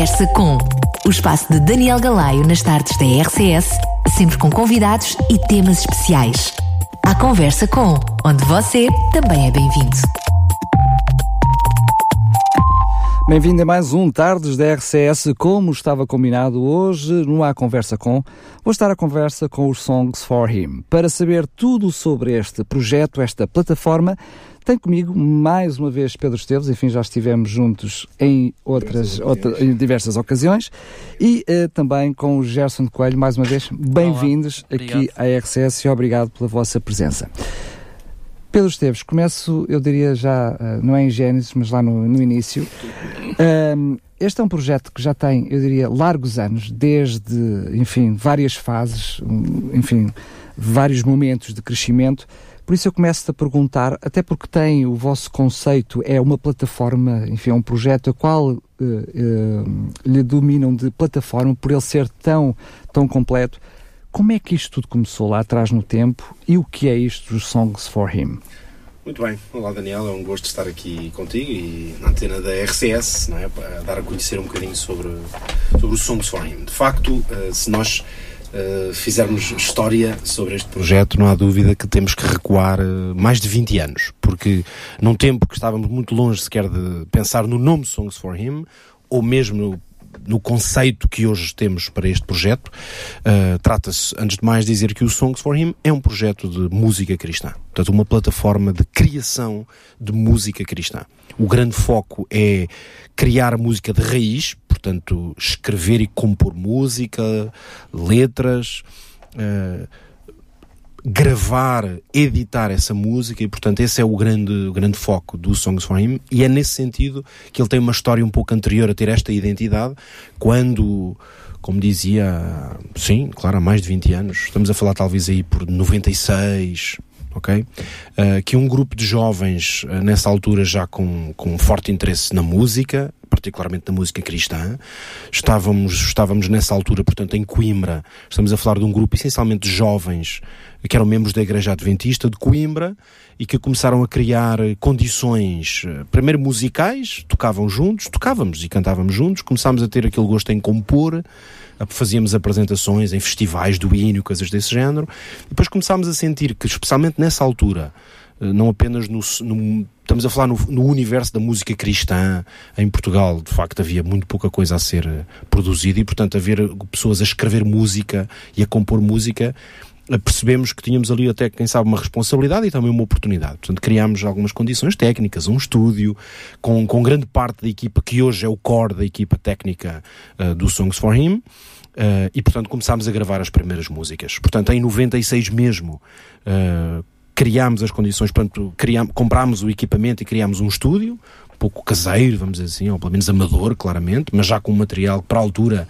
Conversa com o espaço de Daniel Galaio nas tardes da RCS, sempre com convidados e temas especiais. A Conversa com, onde você também é bem-vindo. Bem-vindo a mais um Tardes da RCS, como estava combinado hoje, no A Conversa Com. Vou estar a conversa com os Songs for Him. Para saber tudo sobre este projeto, esta plataforma, tem comigo mais uma vez Pedro Esteves, enfim, já estivemos juntos em outras, outra, em diversas ocasiões, e uh, também com o Gerson Coelho, mais uma vez, bem-vindos aqui à RCS e obrigado pela vossa presença. Pedro Esteves, começo, eu diria já, uh, não é em Gênesis, mas lá no, no início. Um, este é um projeto que já tem, eu diria, largos anos, desde, enfim, várias fases, enfim, vários momentos de crescimento. Por isso eu começo a perguntar, até porque tem o vosso conceito, é uma plataforma, enfim, é um projeto a qual uh, uh, lhe dominam de plataforma, por ele ser tão, tão completo. Como é que isto tudo começou lá atrás no tempo e o que é isto dos Songs for Him? Muito bem, olá Daniel, é um gosto estar aqui contigo e na antena da RCS, não é? para dar a conhecer um bocadinho sobre, sobre o Songs for Him. De facto, eh, se nós uh, fizermos história sobre este projeto, não há dúvida que temos que recuar uh, mais de 20 anos, porque num tempo que estávamos muito longe sequer de pensar no nome Songs for Him, ou mesmo no conceito que hoje temos para este projeto, uh, trata-se, antes de mais, dizer que o Songs for Him é um projeto de música cristã. Portanto, uma plataforma de criação de música cristã. O grande foco é criar música de raiz, portanto, escrever e compor música, letras. Uh, gravar, editar essa música e portanto esse é o grande, o grande foco do Songs for Him e é nesse sentido que ele tem uma história um pouco anterior a ter esta identidade quando como dizia, sim, claro, há mais de 20 anos, estamos a falar talvez aí por 96, ok? Uh, que um grupo de jovens, uh, nessa altura já com, com forte interesse na música, particularmente na música cristã. Estávamos, estávamos nessa altura, portanto, em Coimbra. Estamos a falar de um grupo essencialmente de jovens que eram membros da Igreja Adventista de Coimbra e que começaram a criar condições, eh, primeiro musicais, tocavam juntos, tocávamos e cantávamos juntos, começámos a ter aquele gosto em compor, fazíamos apresentações em festivais do hino, coisas desse género, e depois começámos a sentir que, especialmente nessa altura, eh, não apenas no, no estamos a falar no, no, universo da música cristã em Portugal, de facto havia muito pouca coisa a ser eh, produzida e portanto haver pessoas a escrever música e a compor música percebemos que tínhamos ali até, quem sabe, uma responsabilidade e também uma oportunidade. Portanto, criámos algumas condições técnicas, um estúdio, com, com grande parte da equipa, que hoje é o core da equipa técnica uh, do Songs for Him, uh, e portanto começámos a gravar as primeiras músicas. Portanto, em 96 mesmo, uh, criámos as condições, portanto, criámos, comprámos o equipamento e criámos um estúdio, pouco caseiro, vamos dizer assim, ou pelo menos amador, claramente, mas já com um material que para a altura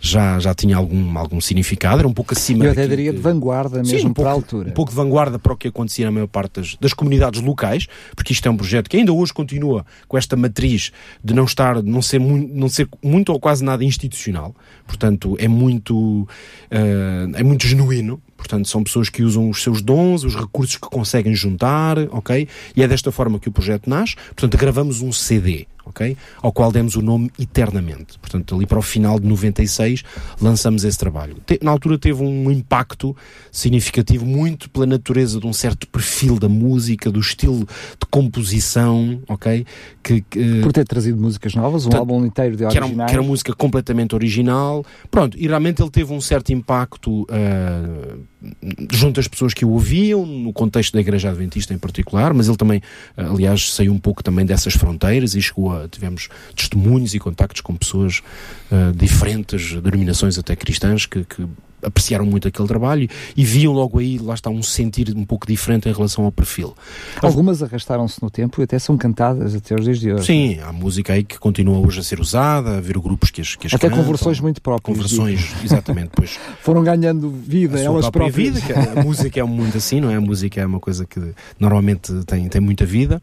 já, já tinha algum, algum significado, era um pouco acima. Eu até diria de vanguarda mesmo Sim, um para pouco, a altura. Um pouco de vanguarda para o que acontecia na maior parte das, das comunidades locais, porque isto é um projeto que ainda hoje continua com esta matriz de não estar, de não ser muito, não ser muito ou quase nada institucional, portanto é muito, uh, é muito genuíno, Portanto, são pessoas que usam os seus dons, os recursos que conseguem juntar, ok? E é desta forma que o projeto nasce. Portanto, gravamos um CD, ok? Ao qual demos o nome Eternamente. Portanto, ali para o final de 96 lançamos esse trabalho. Na altura teve um impacto significativo muito pela natureza de um certo perfil da música, do estilo de composição, ok? Que, que Por ter trazido músicas novas, um álbum inteiro de originais. Que era, que era música completamente original. Pronto, e realmente ele teve um certo impacto uh, junto às pessoas que o ouviam, no contexto da Igreja Adventista em particular, mas ele também, aliás, saiu um pouco também dessas fronteiras e chegou a, tivemos testemunhos e contactos com pessoas uh, diferentes, denominações até cristãs, que, que apreciaram muito aquele trabalho e viam logo aí, lá está, um sentir um pouco diferente em relação ao perfil. Algumas arrastaram-se no tempo e até são cantadas até os dias de hoje. Sim, há música aí que continua hoje a ser usada, a haver grupos que as, que as Até cantam, com versões muito próprias. Com versões, exatamente, pois. Foram ganhando vida, a elas próprias. vida, a música é muito assim, não é? A música é uma coisa que normalmente tem, tem muita vida.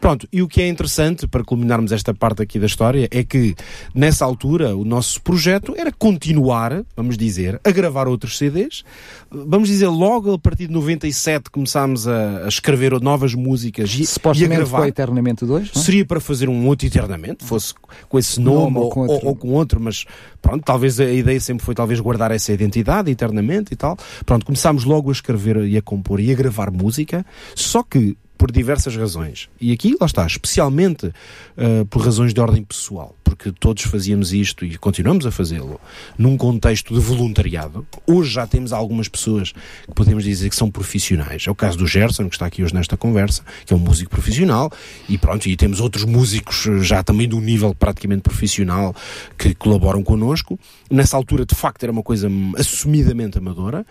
Pronto, e o que é interessante, para culminarmos esta parte aqui da história, é que nessa altura o nosso projeto era continuar, vamos dizer, a gravar gravar outros CDs. Vamos dizer, logo a partir de 97 começámos a, a escrever novas músicas e, e a gravar. foi Eternamente 2, não? Seria para fazer um outro Eternamente, fosse com esse nome, nome ou, com ou, ou, com outro, mas pronto, talvez a ideia sempre foi talvez guardar essa identidade eternamente e tal. Pronto, começámos logo a escrever e a compor e a gravar música, só que por diversas razões. E aqui, lá está, especialmente uh, por razões de ordem pessoal porque todos fazíamos isto e continuamos a fazê-lo num contexto de voluntariado. Hoje já temos algumas pessoas que podemos dizer que são profissionais. É o caso do Gerson, que está aqui hoje nesta conversa, que é um músico profissional, e pronto, e temos outros músicos já também de um nível praticamente profissional que colaboram connosco. Nessa altura, de facto, era uma coisa assumidamente amadora.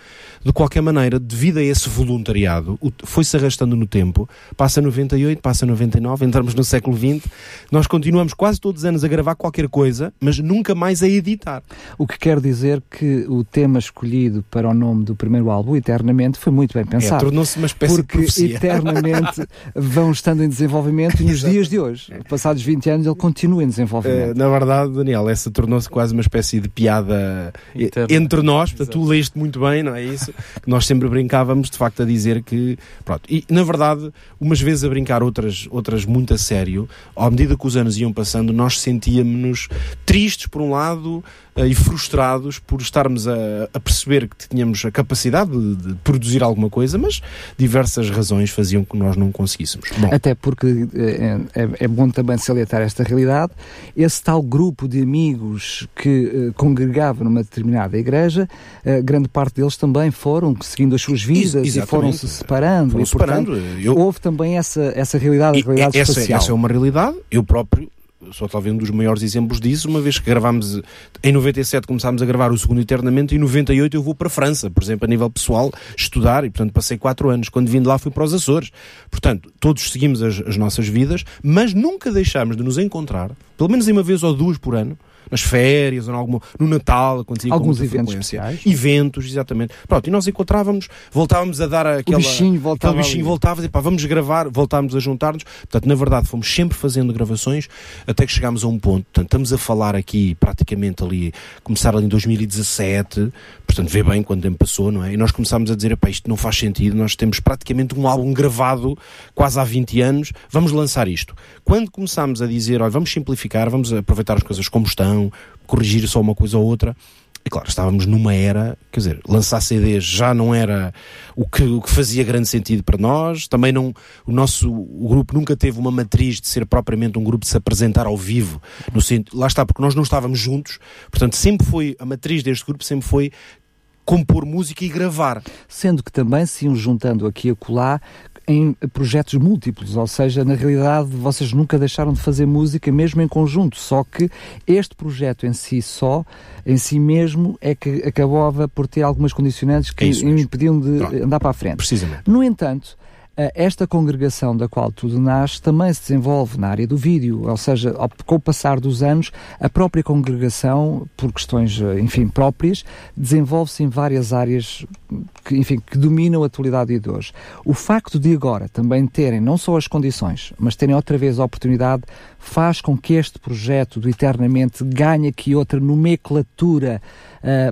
De qualquer maneira, devido a esse voluntariado, foi-se arrastando no tempo, passa 98, passa 99, entramos no século XX, nós continuamos quase todos os anos a gravar qualquer coisa, mas nunca mais a editar. O que quer dizer que o tema escolhido para o nome do primeiro álbum, Eternamente, foi muito bem pensado. É, Tornou-se uma espécie porque de Porque Eternamente vão estando em desenvolvimento nos dias de hoje, passados 20 anos, ele continua em desenvolvimento. Uh, na verdade, Daniel, essa tornou-se quase uma espécie de piada Eterno. entre nós. Portanto, tu leste muito bem, não é isso? Nós sempre brincávamos, de facto, a dizer que. Pronto. E, na verdade, umas vezes a brincar, outras, outras muito a sério, à medida que os anos iam passando, nós sentíamos sentíamos-nos tristes, por um lado, e frustrados por estarmos a, a, perceber que tínhamos a capacidade de, de, produzir alguma coisa, mas diversas razões faziam que nós não conseguíssemos. Bom. Até porque é, é, é, bom também salientar esta realidade. Esse tal grupo de amigos que uh, congregava numa determinada igreja, uh, grande parte deles também foram seguindo as suas vidas Ex e foram se separando. Foram e, separando. Portanto, Eu... Houve também essa, essa realidade, a realidade essa, espacial. Essa é uma realidade. Eu próprio só talvez um dos maiores exemplos disso, uma vez que gravámos, em 97 começámos a gravar o segundo Eternamente, e em 98 eu vou para a França, por exemplo, a nível pessoal, estudar, e portanto passei quatro anos. Quando vim de lá fui para os Açores. Portanto, todos seguimos as, as nossas vidas, mas nunca deixámos de nos encontrar, pelo menos uma vez ou duas por ano, nas férias, ou alguma, no Natal, acontecia Alguns eventos especiais. Eventos, exatamente. Pronto, e nós encontrávamos, voltávamos a dar aquela... O bichinho voltava. O bichinho voltava, e pá, vamos gravar, voltávamos a juntar-nos. Portanto, na verdade, fomos sempre fazendo gravações até que chegámos a um ponto. Portanto, estamos a falar aqui praticamente ali, começar ali em 2017, portanto, vê bem quando tempo passou, não é? E nós começámos a dizer, pá, isto não faz sentido, nós temos praticamente um álbum gravado quase há 20 anos, vamos lançar isto. Quando começámos a dizer, olha, vamos simplificar, vamos aproveitar as coisas como estão, corrigir só uma coisa ou outra. E claro, estávamos numa era, quer dizer, lançar CDs já não era o que, o que fazia grande sentido para nós, também não, o nosso o grupo nunca teve uma matriz de ser propriamente um grupo de se apresentar ao vivo, no lá está, porque nós não estávamos juntos, portanto sempre foi, a matriz deste grupo sempre foi compor música e gravar. Sendo que também se iam juntando aqui a colar em projetos múltiplos, ou seja, na realidade vocês nunca deixaram de fazer música mesmo em conjunto, só que este projeto em si só, em si mesmo, é que acabava por ter algumas condicionantes que é impediam de Pronto. andar para a frente. Precisamente. No entanto, esta congregação da qual tudo nasce também se desenvolve na área do vídeo, ou seja, com o passar dos anos, a própria congregação, por questões, eh, enfim, próprias, desenvolve-se em várias áreas que, enfim, que dominam a atualidade de hoje. O facto de agora também terem não só as condições, mas terem outra vez a oportunidade, faz com que este projeto do Eternamente ganhe aqui outra nomenclatura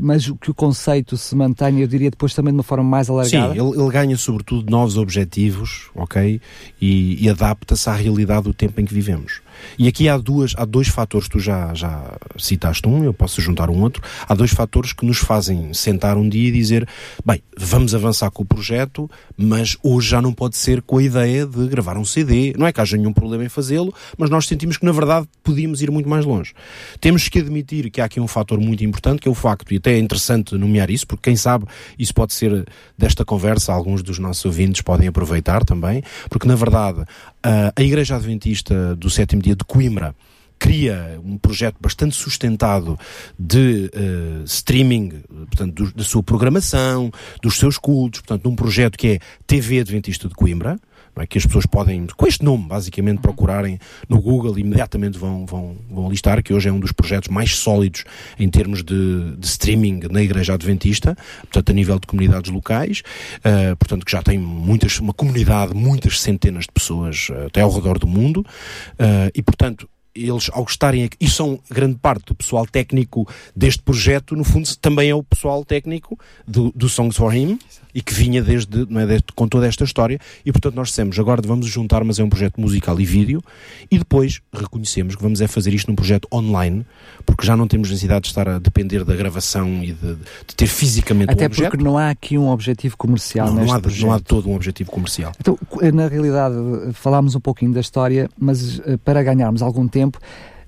mas que o conceito se mantenha, eu diria, depois também de uma forma mais alargada? Sim, ele, ele ganha sobretudo novos objetivos, ok? E, e adapta-se à realidade do tempo em que vivemos. E aqui há, duas, há dois fatores, tu já, já citaste um, eu posso juntar um outro. Há dois fatores que nos fazem sentar um dia e dizer: bem, vamos avançar com o projeto, mas hoje já não pode ser com a ideia de gravar um CD. Não é que haja nenhum problema em fazê-lo, mas nós sentimos que na verdade podíamos ir muito mais longe. Temos que admitir que há aqui um fator muito importante, que é o facto, e até é interessante nomear isso, porque quem sabe isso pode ser desta conversa, alguns dos nossos ouvintes podem aproveitar também, porque na verdade a Igreja Adventista do Sétimo Dia de Coimbra cria um projeto bastante sustentado de uh, streaming, portanto, do, da sua programação, dos seus cultos, portanto, num projeto que é TV Adventista de Coimbra, é? que as pessoas podem, com este nome, basicamente, procurarem no Google e imediatamente vão, vão, vão listar, que hoje é um dos projetos mais sólidos em termos de, de streaming na Igreja Adventista, portanto, a nível de comunidades locais, uh, portanto, que já tem muitas, uma comunidade, muitas centenas de pessoas uh, até ao redor do mundo, uh, e, portanto, eles, ao estarem aqui, e são grande parte do pessoal técnico deste projeto, no fundo, também é o pessoal técnico do, do Songs for Him e que vinha desde, não é, desde, com toda esta história. E portanto, nós dissemos agora vamos juntar, mas é um projeto musical e vídeo, e depois reconhecemos que vamos é fazer isto num projeto online, porque já não temos necessidade de estar a depender da gravação e de, de ter fisicamente Até um objeto. porque não há aqui um objetivo comercial não, não há, projeto. não há todo um objetivo comercial. Então, na realidade, falámos um pouquinho da história, mas uh, para ganharmos algum tempo,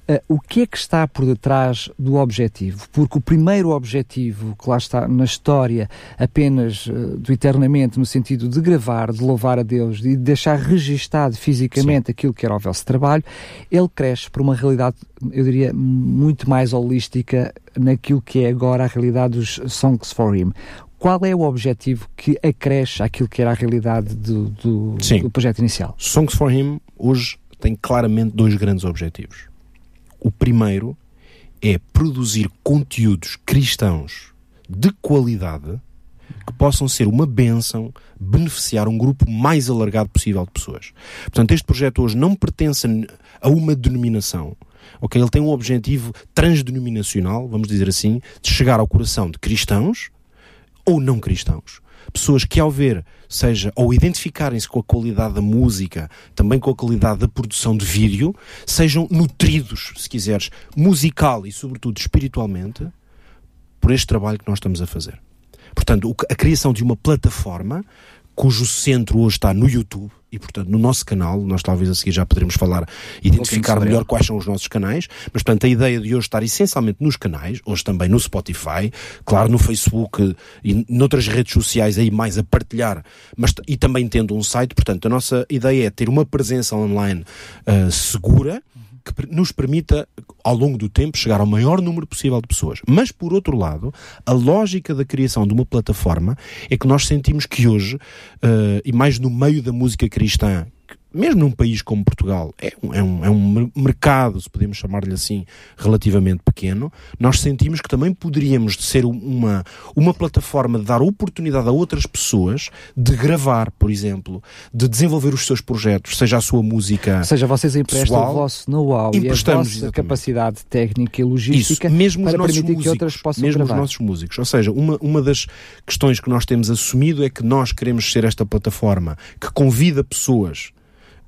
uh, o que é que está por detrás do objetivo? Porque o primeiro objetivo, que lá está na história, apenas uh, do eternamente, no sentido de gravar, de louvar a Deus e de deixar registado fisicamente Sim. aquilo que era o vosso trabalho, ele cresce para uma realidade, eu diria, muito mais holística naquilo que é agora a realidade dos Songs for Him qual é o objetivo que acresce àquilo que era a realidade do, do, do, projeto inicial? Songs for Him hoje tem claramente dois grandes objetivos. O primeiro é produzir conteúdos cristãos de qualidade que possam ser uma benção, beneficiar um grupo mais alargado possível de pessoas. Portanto, este projeto hoje não pertence a uma denominação. Ok, ele tem um objetivo transdenominacional, vamos dizer assim, de chegar ao coração de cristãos ou não cristãos. Pessoas que, ao ver, seja, ou identificarem-se com a qualidade da música, também com a qualidade da produção de vídeo, sejam nutridos, se quiseres, musical e, sobretudo, espiritualmente, por este trabalho que nós estamos a fazer. Portanto, a criação de uma plataforma cujo centro hoje está no YouTube e, portanto, no nosso canal, nós talvez a seguir já poderemos falar, identificar melhor quais são os nossos canais, mas, portanto, a ideia de hoje estar essencialmente nos canais, hoje também no Spotify, claro, no Facebook e noutras redes sociais aí mais a partilhar, mas e também tendo um site, portanto, a nossa ideia é ter uma presença online uh, segura, que nos permita, ao longo do tempo, chegar ao maior número possível de pessoas. Mas, por outro lado, a lógica da criação de uma plataforma é que nós sentimos que hoje, uh, e mais no meio da música cristã, mesmo num país como Portugal, é um, é um, é um mercado, se podemos chamar-lhe assim, relativamente pequeno, nós sentimos que também poderíamos ser uma, uma plataforma de dar oportunidade a outras pessoas de gravar, por exemplo, de desenvolver os seus projetos, seja a sua música. Ou seja, vocês emprestam pessoal, o vosso know-how e a vossa capacidade técnica e logística Isso, mesmo para os nossos permitir músicos, que outras possam mesmo gravar. os nossos músicos. Ou seja, uma, uma das questões que nós temos assumido é que nós queremos ser esta plataforma que convida pessoas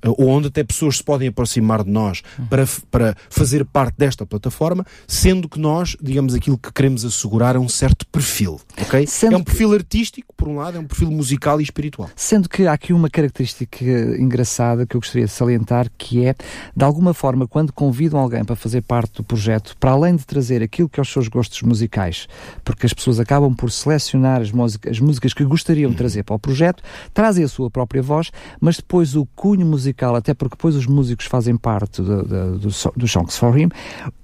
ou onde até pessoas se podem aproximar de nós para, para fazer parte desta plataforma, sendo que nós, digamos, aquilo que queremos assegurar é um certo perfil, ok? Sendo é um perfil artístico, por um lado, é um perfil musical e espiritual. Sendo que há aqui uma característica engraçada que eu gostaria de salientar, que é, de alguma forma, quando convidam alguém para fazer parte do projeto, para além de trazer aquilo que é os seus gostos musicais, porque as pessoas acabam por selecionar as, músicas, as músicas que gostariam de trazer para o projeto, trazem a sua própria voz, mas depois o cunho musical musical, até porque depois os músicos fazem parte do, do, do, do Songs for Him,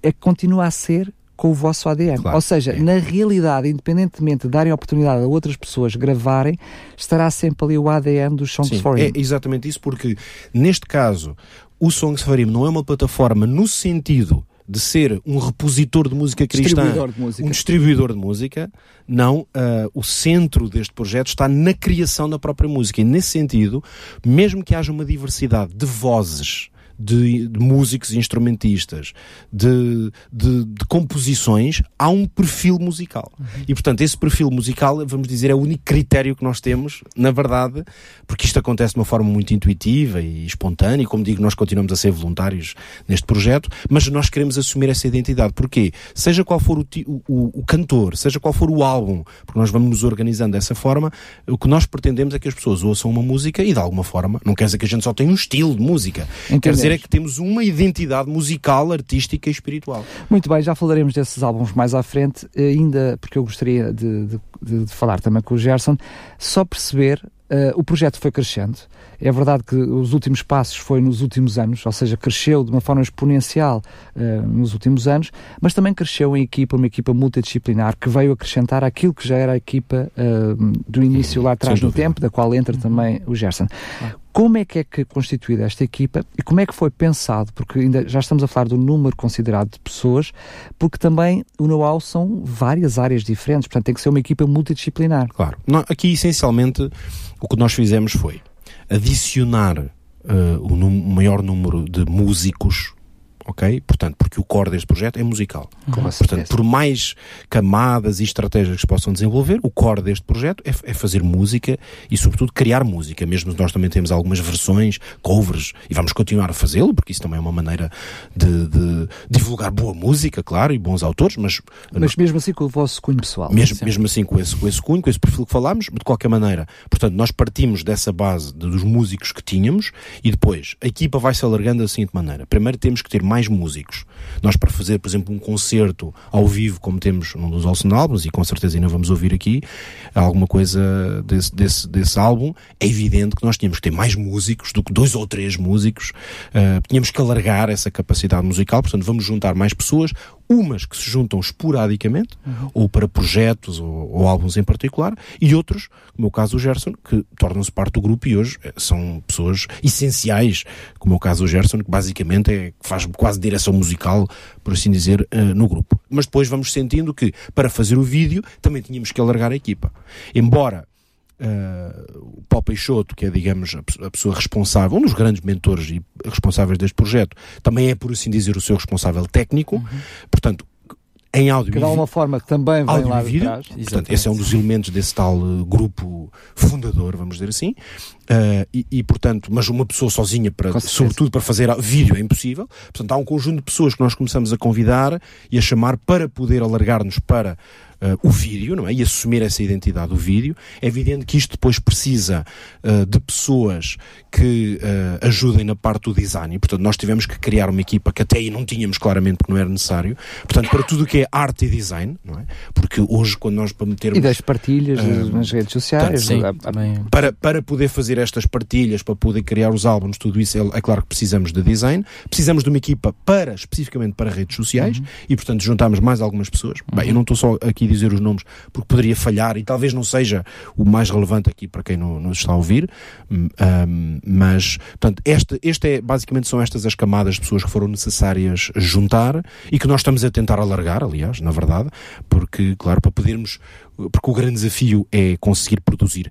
é que continua a ser com o vosso ADN. Claro, Ou seja, é. na realidade, independentemente de darem oportunidade a outras pessoas gravarem, estará sempre ali o ADN dos Songs Sim, for Him. é exatamente isso, porque neste caso, o Songs for Him não é uma plataforma no sentido de ser um repositor de música cristã, Distribuidor de música. um distribuidor de música, não, uh, o centro deste projeto está na criação da própria música. E nesse sentido, mesmo que haja uma diversidade de vozes, de, de músicos e instrumentistas, de, de, de, composições, há um perfil musical. Uhum. E, portanto, esse perfil musical, vamos dizer, é o único critério que nós temos, na verdade, porque isto acontece de uma forma muito intuitiva e espontânea, e, como digo, nós continuamos a ser voluntários neste projeto, mas nós queremos assumir essa identidade. Porquê? Seja qual for o, o, o cantor, seja qual for o álbum, porque nós vamos nos organizando dessa forma, o que nós pretendemos é que as pessoas ouçam uma música e, de alguma forma, não quer dizer que a gente só tenha um estilo de música. Quer dizer é que temos uma identidade musical, artística e espiritual. Muito bem, já falaremos desses álbuns mais à frente, ainda porque eu gostaria de, de, de falar também com o Gerson, só perceber Uh, o projeto foi crescendo. É verdade que os últimos passos foi nos últimos anos, ou seja, cresceu de uma forma exponencial uh, nos últimos anos, mas também cresceu em equipa, uma equipa multidisciplinar que veio acrescentar aquilo que já era a equipa uh, do início lá atrás no tempo, da qual entra também o Gerson. Como é que é que é constituída esta equipa e como é que foi pensado? Porque ainda já estamos a falar do número considerado de pessoas, porque também o know-how são várias áreas diferentes, portanto tem que ser uma equipa multidisciplinar. Claro. Aqui essencialmente o que nós fizemos foi adicionar uh, o, maior número de músicos ok? Portanto, porque o core deste projeto é musical. Com Portanto, por mais camadas e estratégias que se possam desenvolver, o core deste projeto é, é fazer música e, sobretudo, criar música. Mesmo nós também temos algumas versões, covers, e vamos continuar a fazê-lo, porque isso também é uma maneira de, de, divulgar boa música, claro, e bons autores, mas... Mas mesmo assim com o vosso cunho pessoal. Mesmo, mesmo assim com esse, com esse cunho, com esse perfil que falámos, de qualquer maneira. Portanto, nós partimos dessa base de, dos músicos que tínhamos e depois a equipa vai se alargando da seguinte maneira. Primeiro temos que ter mais mais músicos. Nós, para fazer, por exemplo, um concerto ao vivo, como temos num dos Olsen Albums, e com certeza ainda vamos ouvir aqui alguma coisa desse, desse, desse álbum, é evidente que nós tínhamos que ter mais músicos do que dois ou três músicos. Uh, tínhamos que alargar essa capacidade musical, portanto, vamos juntar mais pessoas umas que se juntam esporadicamente, uhum. ou para projetos ou, ou, álbuns em particular, e outros, como é o caso do Gerson, que tornam-se parte do grupo e hoje eh, são pessoas essenciais, como é o caso do Gerson, que basicamente é, faz quase direção musical, por assim dizer, uh, no grupo. Mas depois vamos sentindo que, para fazer o vídeo, também tínhamos que alargar a equipa. Embora Uh, o Paulo Peixoto, que é, digamos, a pessoa responsável, um dos grandes mentores e responsáveis deste projeto, também é, por assim dizer, o seu responsável técnico. Uhum. Portanto, em áudio que de alguma forma também vem lá de vídeo. Portanto, esse é um dos elementos desse tal uh, grupo fundador, vamos dizer assim. Uh, e, e, portanto, mas uma pessoa sozinha, para, sobretudo para fazer vídeo, é impossível. Portanto, há um conjunto de pessoas que nós começamos a convidar e a chamar para poder alargar-nos para uh, o vídeo, não é? E assumir essa identidade do vídeo. É evidente que isto depois precisa uh, de pessoas que uh, ajudem na parte do design. E, portanto, nós tivemos que criar uma equipa que até aí não tínhamos claramente porque não era necessário. Portanto, para tudo o que é arte e design, não é? Porque hoje, quando nós para metermos... E das partilhas nas redes sociais. Portanto, sim, para, para poder fazer estas partilhas, para poder criar os álbuns, tudo isso, é, é claro que precisamos de design. Precisamos de uma equipa para, especificamente para redes sociais. Uhum. E, portanto, juntámos mais algumas pessoas. Uhum. Bem, eu não estou só aqui dizer os nomes porque poderia falhar e talvez não seja o mais relevante aqui para quem nos está a ouvir, um, mas, portanto, este, este é, basicamente são estas as camadas de pessoas que foram necessárias juntar e que nós estamos a tentar alargar, aliás, na verdade, porque, claro, para podermos, porque o grande desafio é conseguir produzir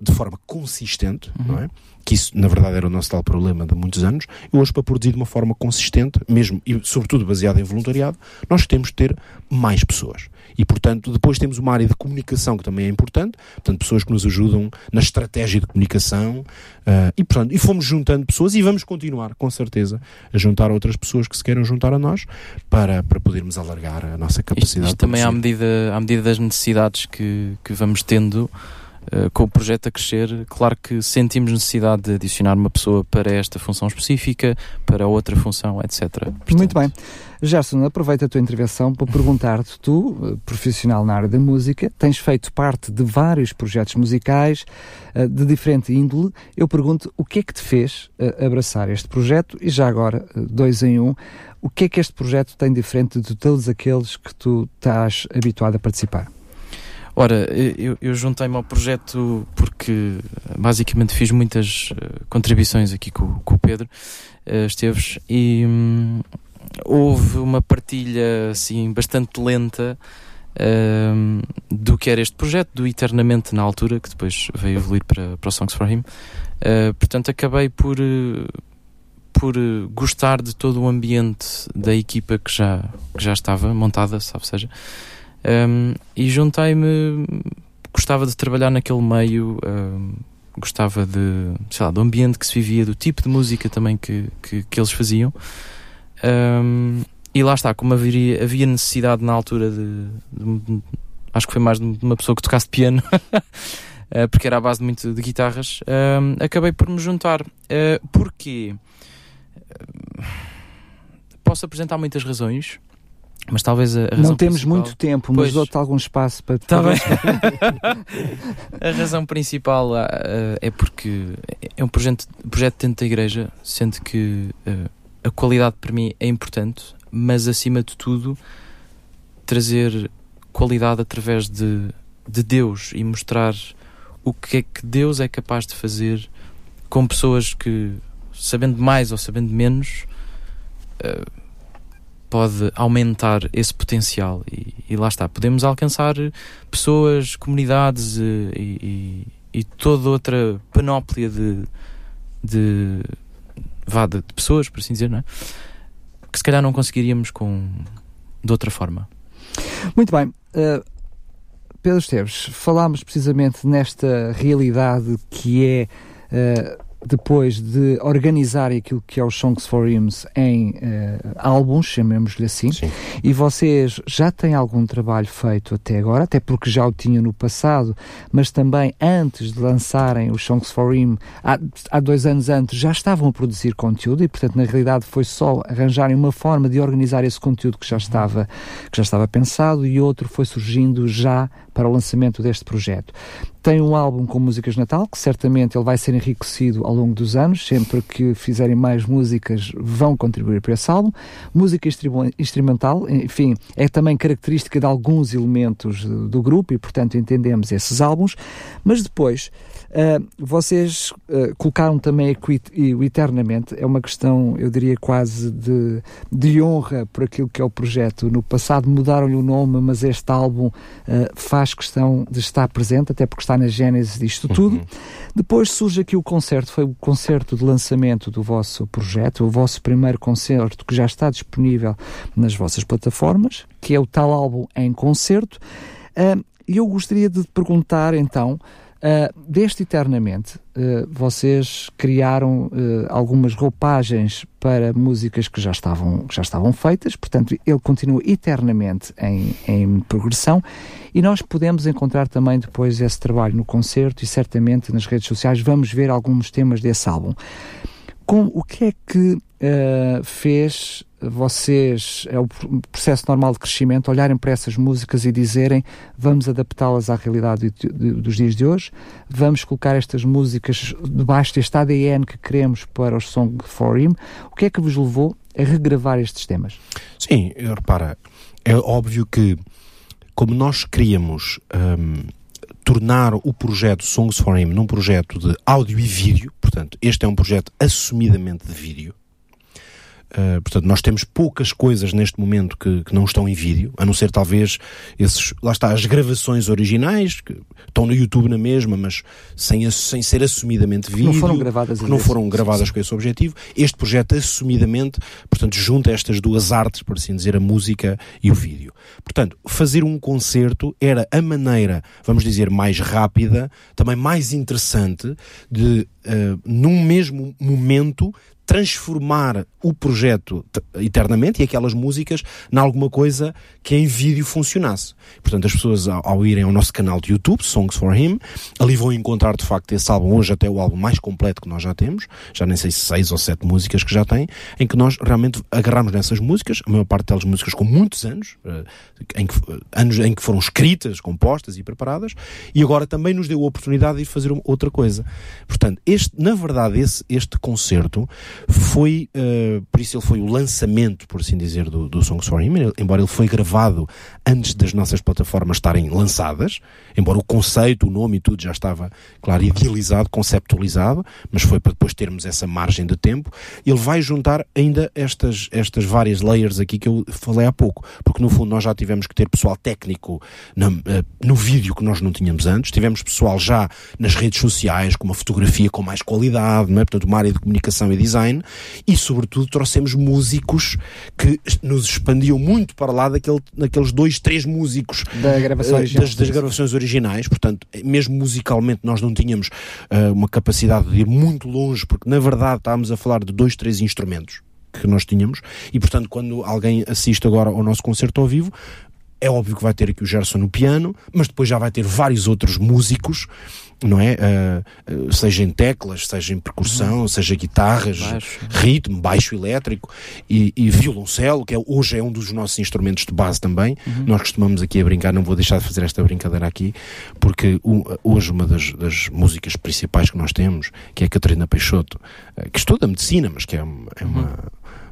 de forma consistente, uhum. não é? Que isso, na verdade, era o nosso tal problema de muitos anos. E hoje, para produzir de uma forma consistente, mesmo e sobretudo baseada em voluntariado, nós temos de ter mais pessoas. E, portanto, depois temos uma área de comunicação que também é importante, portanto, pessoas que nos ajudam na estratégia de comunicação. Uh, e, portanto, e fomos juntando pessoas e vamos continuar, com certeza, a juntar outras pessoas que se queiram juntar a nós para, para podermos alargar a nossa capacidade. Isto, isto também à medida, à medida das necessidades que, que vamos tendo eh, com o projeto a crescer, claro que sentimos necessidade de adicionar uma pessoa para esta função específica, para outra função, etc. Portanto... Muito bem. Gerson, aproveita a tua intervenção para perguntar-te, tu, eh, profissional na área da música, tens feito parte de vários projetos musicais eh, de diferente índole. Eu pergunto, o que é que te fez abraçar este projeto? E já agora, dois em um, o que é que este projeto tem diferente de todos aqueles que tu estás habituado a participar? Ora, eu, eu juntei-me ao projeto porque basicamente fiz muitas uh, contribuições aqui com, com o Pedro uh, Esteves e um, houve uma partilha assim bastante lenta uh, do que era este projeto, do Eternamente na altura, que depois veio evoluir para, para o Songs for Him. Uh, portanto, acabei por, por gostar de todo o ambiente da equipa que já, que já estava montada, sabe seja. Um, e juntei-me, gostava de trabalhar naquele meio, um, gostava de, sei lá, do ambiente que se vivia, do tipo de música também que, que, que eles faziam. Um, e lá está, como havia, havia necessidade na altura de, de, Acho que foi mais de uma pessoa que tocasse piano, uh, porque era a base muito de guitarras. acabei por me juntar. Uh, posso apresentar muitas razões. Mas talvez a, razão Não temos principal... muito tempo, mas dou-te algum espaço para... Tá bem. a razão principal uh, é porque é um projeto, projeto dentro da igreja, sendo que uh, a qualidade para mim é importante, mas acima de tudo trazer qualidade através de, de Deus e mostrar o que é que Deus é capaz de fazer com pessoas que, sabendo mais ou sabendo menos... Uh, pode aumentar esse potencial e, e, lá está, podemos alcançar pessoas, comunidades e, e, e toda outra panóplia de, de, vá, de, pessoas, por assim dizer, não é? que que se calhar não conseguiríamos com de outra forma. Muito bem. Uh, Pedro Esteves, falámos precisamente nesta realidade que é uh, depois de organizar aquilo que é os Songs for Hymns em uh, álbuns, chamemos-lhe assim, Sim. e vocês já têm algum trabalho feito até agora, até porque já o tinham no passado, mas também antes de lançarem os Songs for Him, há, há dois anos antes, já estavam a produzir conteúdo e, portanto, na realidade foi só arranjarem uma forma de organizar esse conteúdo que já estava, que já estava pensado e outro foi surgindo já para o lançamento deste projeto. Tem um álbum com músicas de Natal, que certamente ele vai ser enriquecido ao longo dos anos, sempre que fizerem mais músicas vão contribuir para esse álbum. Música instrumental, enfim, é também característica de alguns elementos do grupo e, portanto, entendemos esses álbuns, mas depois Uh, vocês uh, colocaram também o Eternamente, é uma questão, eu diria, quase de, de honra por aquilo que é o projeto. No passado mudaram-lhe o nome, mas este álbum uh, faz questão de estar presente, até porque está na gênese disto uhum. tudo. Depois surge aqui o concerto, foi o concerto de lançamento do vosso projeto, o vosso primeiro concerto que já está disponível nas vossas plataformas, que é o tal álbum em concerto. E eu gostaria de perguntar então. Uh, deste Eternamente, uh, vocês criaram uh, algumas roupagens para músicas que já estavam, que já estavam feitas, portanto, ele continua eternamente em, em progressão e nós podemos encontrar também depois esse trabalho no concerto e certamente nas redes sociais vamos ver alguns temas desse álbum. Com, o que é que fez vocês, é o processo normal de crescimento, olharem para essas músicas e dizerem vamos adaptá-las à realidade de, de, dos dias de hoje, vamos colocar estas músicas debaixo deste ADN que queremos para o Song for Him. O que é que vos levou a regravar estes temas? Sim, repara, é óbvio que como nós queríamos um, tornar o projeto Songs for Him num projeto de áudio e vídeo, portanto, este é um projeto assumidamente de vídeo, Uh, portanto, nós temos poucas coisas neste momento que, que, não estão em vídeo, a não ser talvez esses, lá está, as gravações originais, que estão no YouTube na mesma, mas sem, sem ser assumidamente vídeo. Não foram gravadas Não foram gravadas com esse objetivo. Este projeto, assumidamente, portanto, junta estas duas artes, por assim dizer, a música e o vídeo. Portanto, fazer um concerto era a maneira, vamos dizer, mais rápida, também mais interessante de, uh, num mesmo momento, transformar o projeto eternamente e aquelas músicas em alguma coisa que em vídeo funcionasse. Portanto, as pessoas ao, ao, irem ao nosso canal de YouTube, Songs for Him, ali vão encontrar de facto esse álbum, hoje até o álbum mais completo que nós já temos, já nem sei se seis ou sete músicas que já tem, em que nós realmente agarramos nessas músicas, a maior parte delas músicas com muitos anos, eh, em que, anos em que foram escritas, compostas e preparadas, e agora também nos deu a oportunidade de fazer outra coisa. Portanto, este, na verdade, esse, este concerto foi, uh, por isso ele foi o lançamento, por assim dizer, do, do Songs for Him, embora ele foi gravado antes das nossas plataformas estarem lançadas, embora o conceito, o nome e tudo já estava, claro, idealizado, conceptualizado, mas foi para depois termos essa margem de tempo, ele vai juntar ainda estas, estas várias layers aqui que eu falei há pouco, porque no fundo nós já tivemos que ter pessoal técnico uh, no vídeo que nós não tínhamos antes, tivemos pessoal já nas redes sociais, com uma fotografia com mais qualidade, não é? portanto uma área de comunicação e design, e, sobretudo, trouxemos músicos que nos expandiam muito para lá daquele, daqueles dois, três músicos da gravação uh, das, das, gravações originais. Portanto, mesmo musicalmente, nós não tínhamos uh, uma capacidade de ir muito longe, porque na verdade estávamos a falar de dois, três instrumentos que nós tínhamos e portanto quando alguém assiste agora ao nosso concerto ao vivo é óbvio que vai ter aqui o Gerson no piano, mas depois já vai ter vários outros músicos, não é? Uh, uh, seja em teclas, seja em percussão, uhum. seja guitarras, baixo. ritmo, baixo elétrico e, e, violoncelo, que é, hoje é um dos nossos instrumentos de base também. Uhum. Nós costumamos aqui a brincar, não vou deixar de fazer esta brincadeira aqui, porque hoje uma das, das, músicas principais que nós temos, que é a Catarina Peixoto, uh, que estuda medicina, mas que é, é uma. Uhum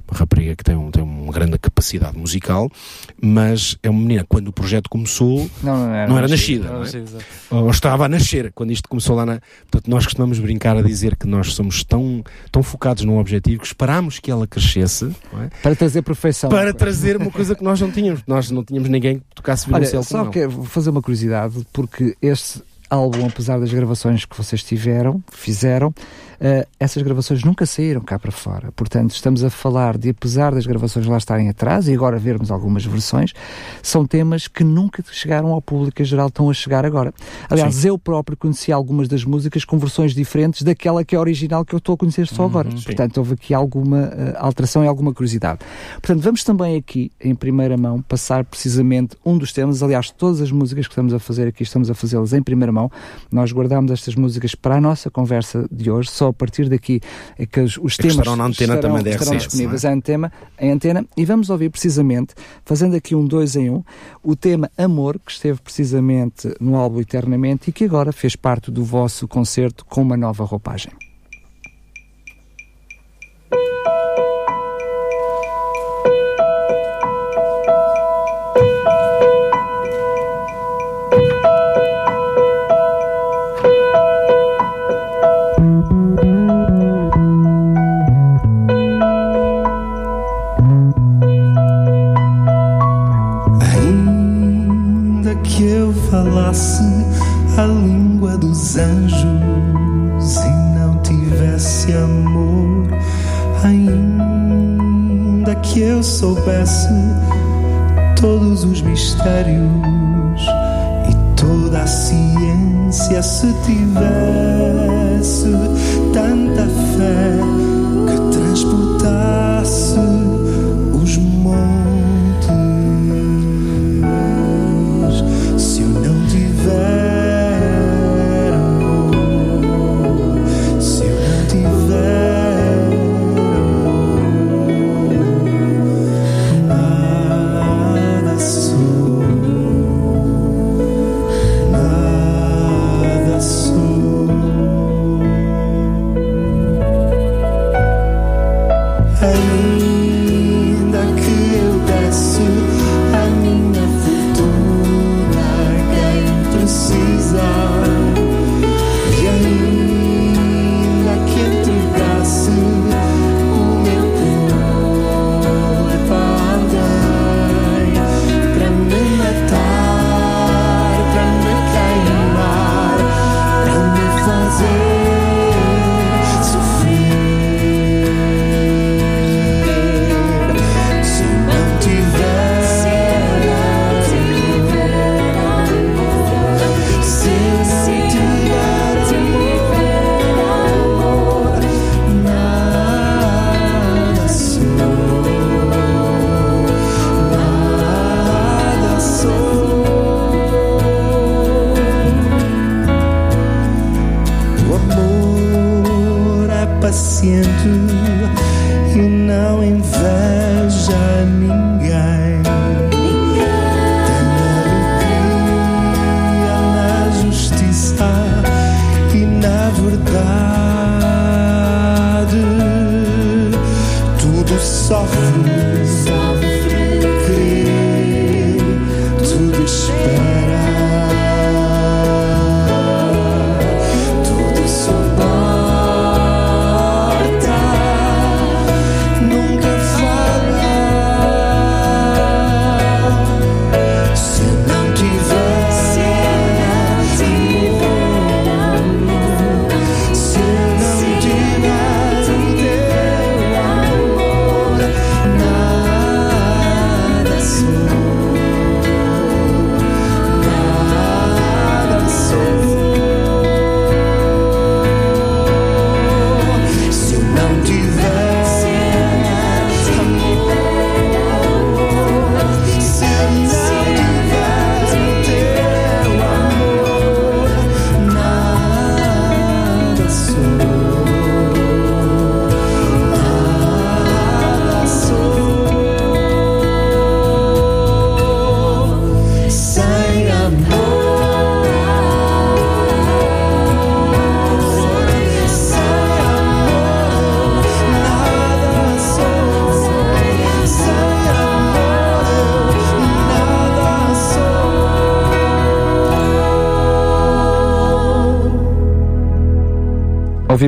uma rapariga que tem, um, tem uma grande capacidade musical, mas é uma menina, quando o projeto começou, não, não era, não era nascida. Não é? Ou estava a nascer, quando isto começou lá na. Portanto, nós costumamos brincar a dizer que nós somos tão, tão focados num objetivo que esperámos que ela crescesse é? para trazer perfeição. Para trazer uma coisa que nós não tínhamos. Nós não tínhamos ninguém que tocasse violoncelo. Só que vou fazer uma curiosidade, porque este álbum, apesar das gravações que vocês tiveram, fizeram, uh, essas gravações nunca saíram cá para fora. Portanto, estamos a falar de, apesar das gravações lá estarem atrás e agora vermos algumas versões, são temas que nunca chegaram ao público em geral, estão a chegar agora. Aliás, Sim. eu próprio conheci algumas das músicas com versões diferentes daquela que é original que eu estou a conhecer só uhum, agora. Portanto, houve aqui alguma uh, alteração e alguma curiosidade. Portanto, vamos também aqui, em primeira mão, passar precisamente um dos temas. Aliás, todas as músicas que estamos a fazer aqui, estamos a fazê-las em primeira mão. Nós guardamos estas músicas para a nossa conversa de hoje, só a partir daqui é que os, os é temas estarão na antena estarão, também estarão RCS, disponíveis é? em, antena, em antena e vamos ouvir precisamente, fazendo aqui um dois em um, o tema Amor, que esteve precisamente no álbum Eternamente e que agora fez parte do vosso concerto com uma nova roupagem. Falasse a língua dos anjos e não tivesse amor, ainda que eu soubesse todos os mistérios e toda a ciência, se tivesse tanta fé que transportasse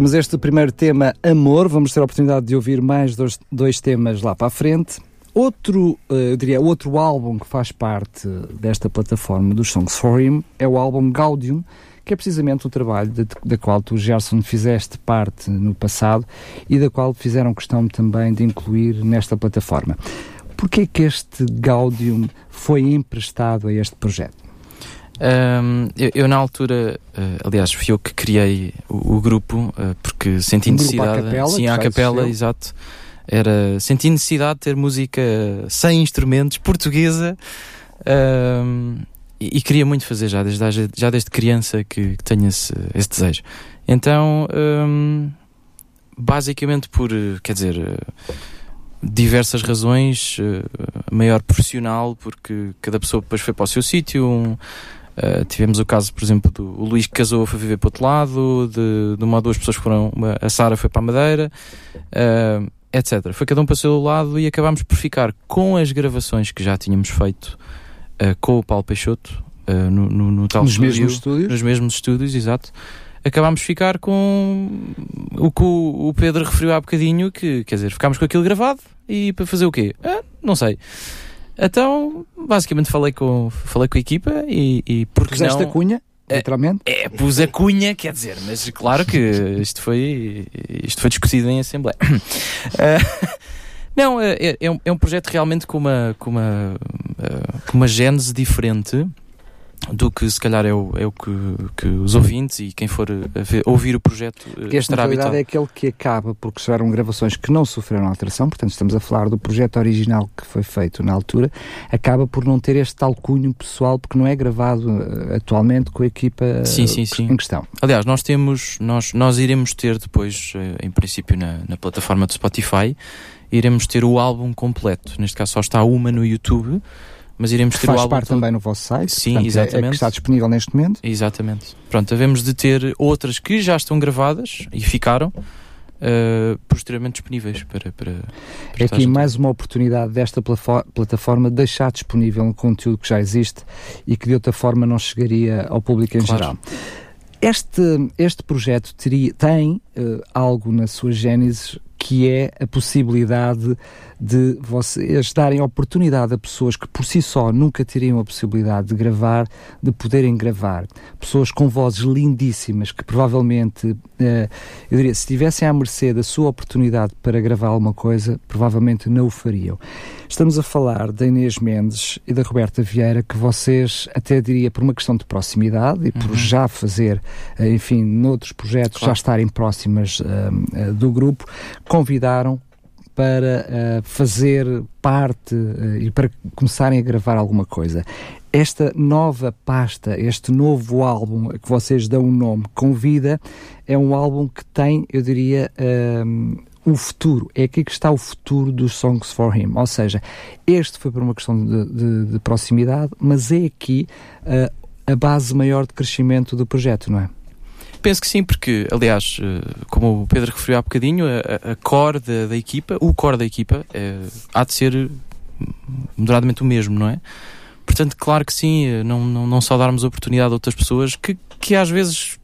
Ouvimos este primeiro tema, Amor. Vamos ter a oportunidade de ouvir mais dois, dois temas lá para a frente. Outro, eh, eu diria, outro álbum que faz parte desta plataforma dos Songs for Him é o álbum Gaudium, que é precisamente o trabalho da qual tu, Gerson, fizeste parte no passado e da qual fizeram questão também de incluir nesta plataforma. Porquê que este Gaudium foi emprestado a este projeto? Um, eu, eu, na altura, uh, aliás, fui eu que criei o, o grupo, uh, porque senti um necessidade. À capela, sim, à capela, exato. Era, senti necessidade de ter música sem instrumentos, portuguesa, um, e, e, queria muito fazer já desde, já desde criança que, que tenho esse, esse desejo. Então, basicamente por, quer dizer diversas razões, uh, maior profissional, porque cada pessoa depois foi para o seu sítio. Um, uh, tivemos o caso, por exemplo, do Luís que casou foi viver para o outro lado, de, de uma ou duas pessoas que foram, uma, a Sara foi para a Madeira, uh, etc. Foi cada um para o seu lado e acabámos por ficar com as gravações que já tínhamos feito com o Paulo Peixoto, no, no, no, tal nos estúdio, mesmos estúdios? Nos mesmos estúdios, exato acabámos de ficar com o que o, Pedro referiu há bocadinho, que quer dizer, ficámos com aquilo gravado e para fazer o quê? Ah, não sei. Então, basicamente falei com, falei com a equipa e, e porque Puseste não... a cunha? Literalmente? É, é, pus a cunha, quer dizer, mas claro que isto foi, isto foi discutido em Assembleia. Uh, não, é, é, um, é um projeto realmente com uma, com uma, uh, com uma gênese diferente do que se calhar é o, é o que, que os ouvintes e quem for ver, ouvir o projeto eh, Porque este, estará habituado. é aquele que acaba porque tiveram gravações que não sofreram alteração, portanto estamos a falar do projeto original que foi feito na altura, acaba por não ter este tal cunho pessoal porque não é gravado uh, atualmente com a equipa sim, sim, sim. em questão. Aliás, nós temos, nós, nós iremos ter depois, em princípio na, na plataforma do Spotify, iremos ter o álbum completo, neste caso só está uma no YouTube, mas iremos ter faz o álbum parte também no vosso site, Sim, portanto, exatamente. É, é que está disponível neste momento. Exatamente. Pronto, havemos de ter outras que já estão gravadas e ficaram uh, posteriormente disponíveis para, para, para É aqui mais uma oportunidade desta plataforma de deixar disponível um conteúdo que já existe e que de outra forma não chegaria ao público em Claro. geral. Este, este projeto teria, tem uh, algo na sua gênese que é a possibilidade de vocês darem oportunidade a pessoas que por si só nunca teriam a possibilidade de gravar, de poderem gravar. Pessoas com vozes lindíssimas que provavelmente, eh, eu diria, se estivessem à mercê da sua oportunidade para gravar alguma coisa, provavelmente não o fariam. Estamos a falar da Inês Mendes e da Roberta Vieira, que vocês, até diria, por uma questão de proximidade e por Uhum. já fazer, eh, enfim, noutros projetos, Claro. já estarem próximas eh, do grupo, convidaram para eh, fazer parte eh, e para começarem a gravar alguma coisa. Esta nova pasta, este novo álbum a que vocês dão o nome, Convida, é um álbum que tem, eu diria, ehm, o futuro. É aqui que está o futuro dos Songs for Him. Ou seja, este foi por uma questão de, de- de proximidade, mas é aqui eh, a base maior de crescimento do projeto, não é? Penso que sim, porque, aliás, eh, como o Pedro referiu há bocadinho, a, a- core da, da equipa, o core da equipa, eh, há de ser moderadamente o mesmo, não é? Portanto, claro que sim, eh, não, não, não só darmos oportunidade a outras pessoas que, que às vezes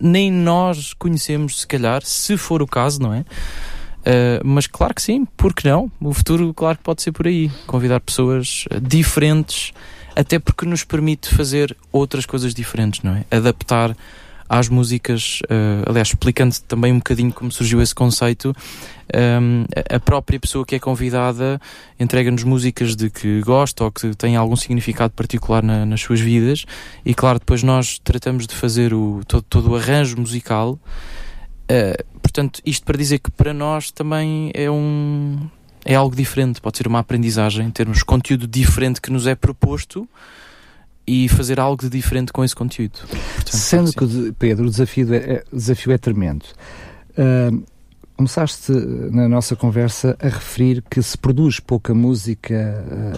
nem nós conhecemos, se calhar, se for o caso, não é? Eh, mas claro que sim, porque não? O futuro, claro que pode ser por aí. Convidar pessoas diferentes, até porque nos permite fazer outras coisas diferentes, não é? Adaptar às músicas, eh, aliás, explicando também um bocadinho como surgiu esse conceito, ehm, a- própria pessoa que é convidada entrega-nos músicas de que gosta ou que têm algum significado particular na- nas suas vidas. E claro, depois nós tratamos de fazer o, todo, todo o arranjo musical. Eh, portanto, isto para dizer que para nós também é um é algo diferente, pode ser uma aprendizagem, termos conteúdo diferente que nos é proposto e fazer algo de diferente com esse conteúdo. Portanto, Sendo sim. que, Pedro, o desafio é, é- o desafio é tremendo. Ahm, começaste eh, na nossa conversa a referir que se produz pouca música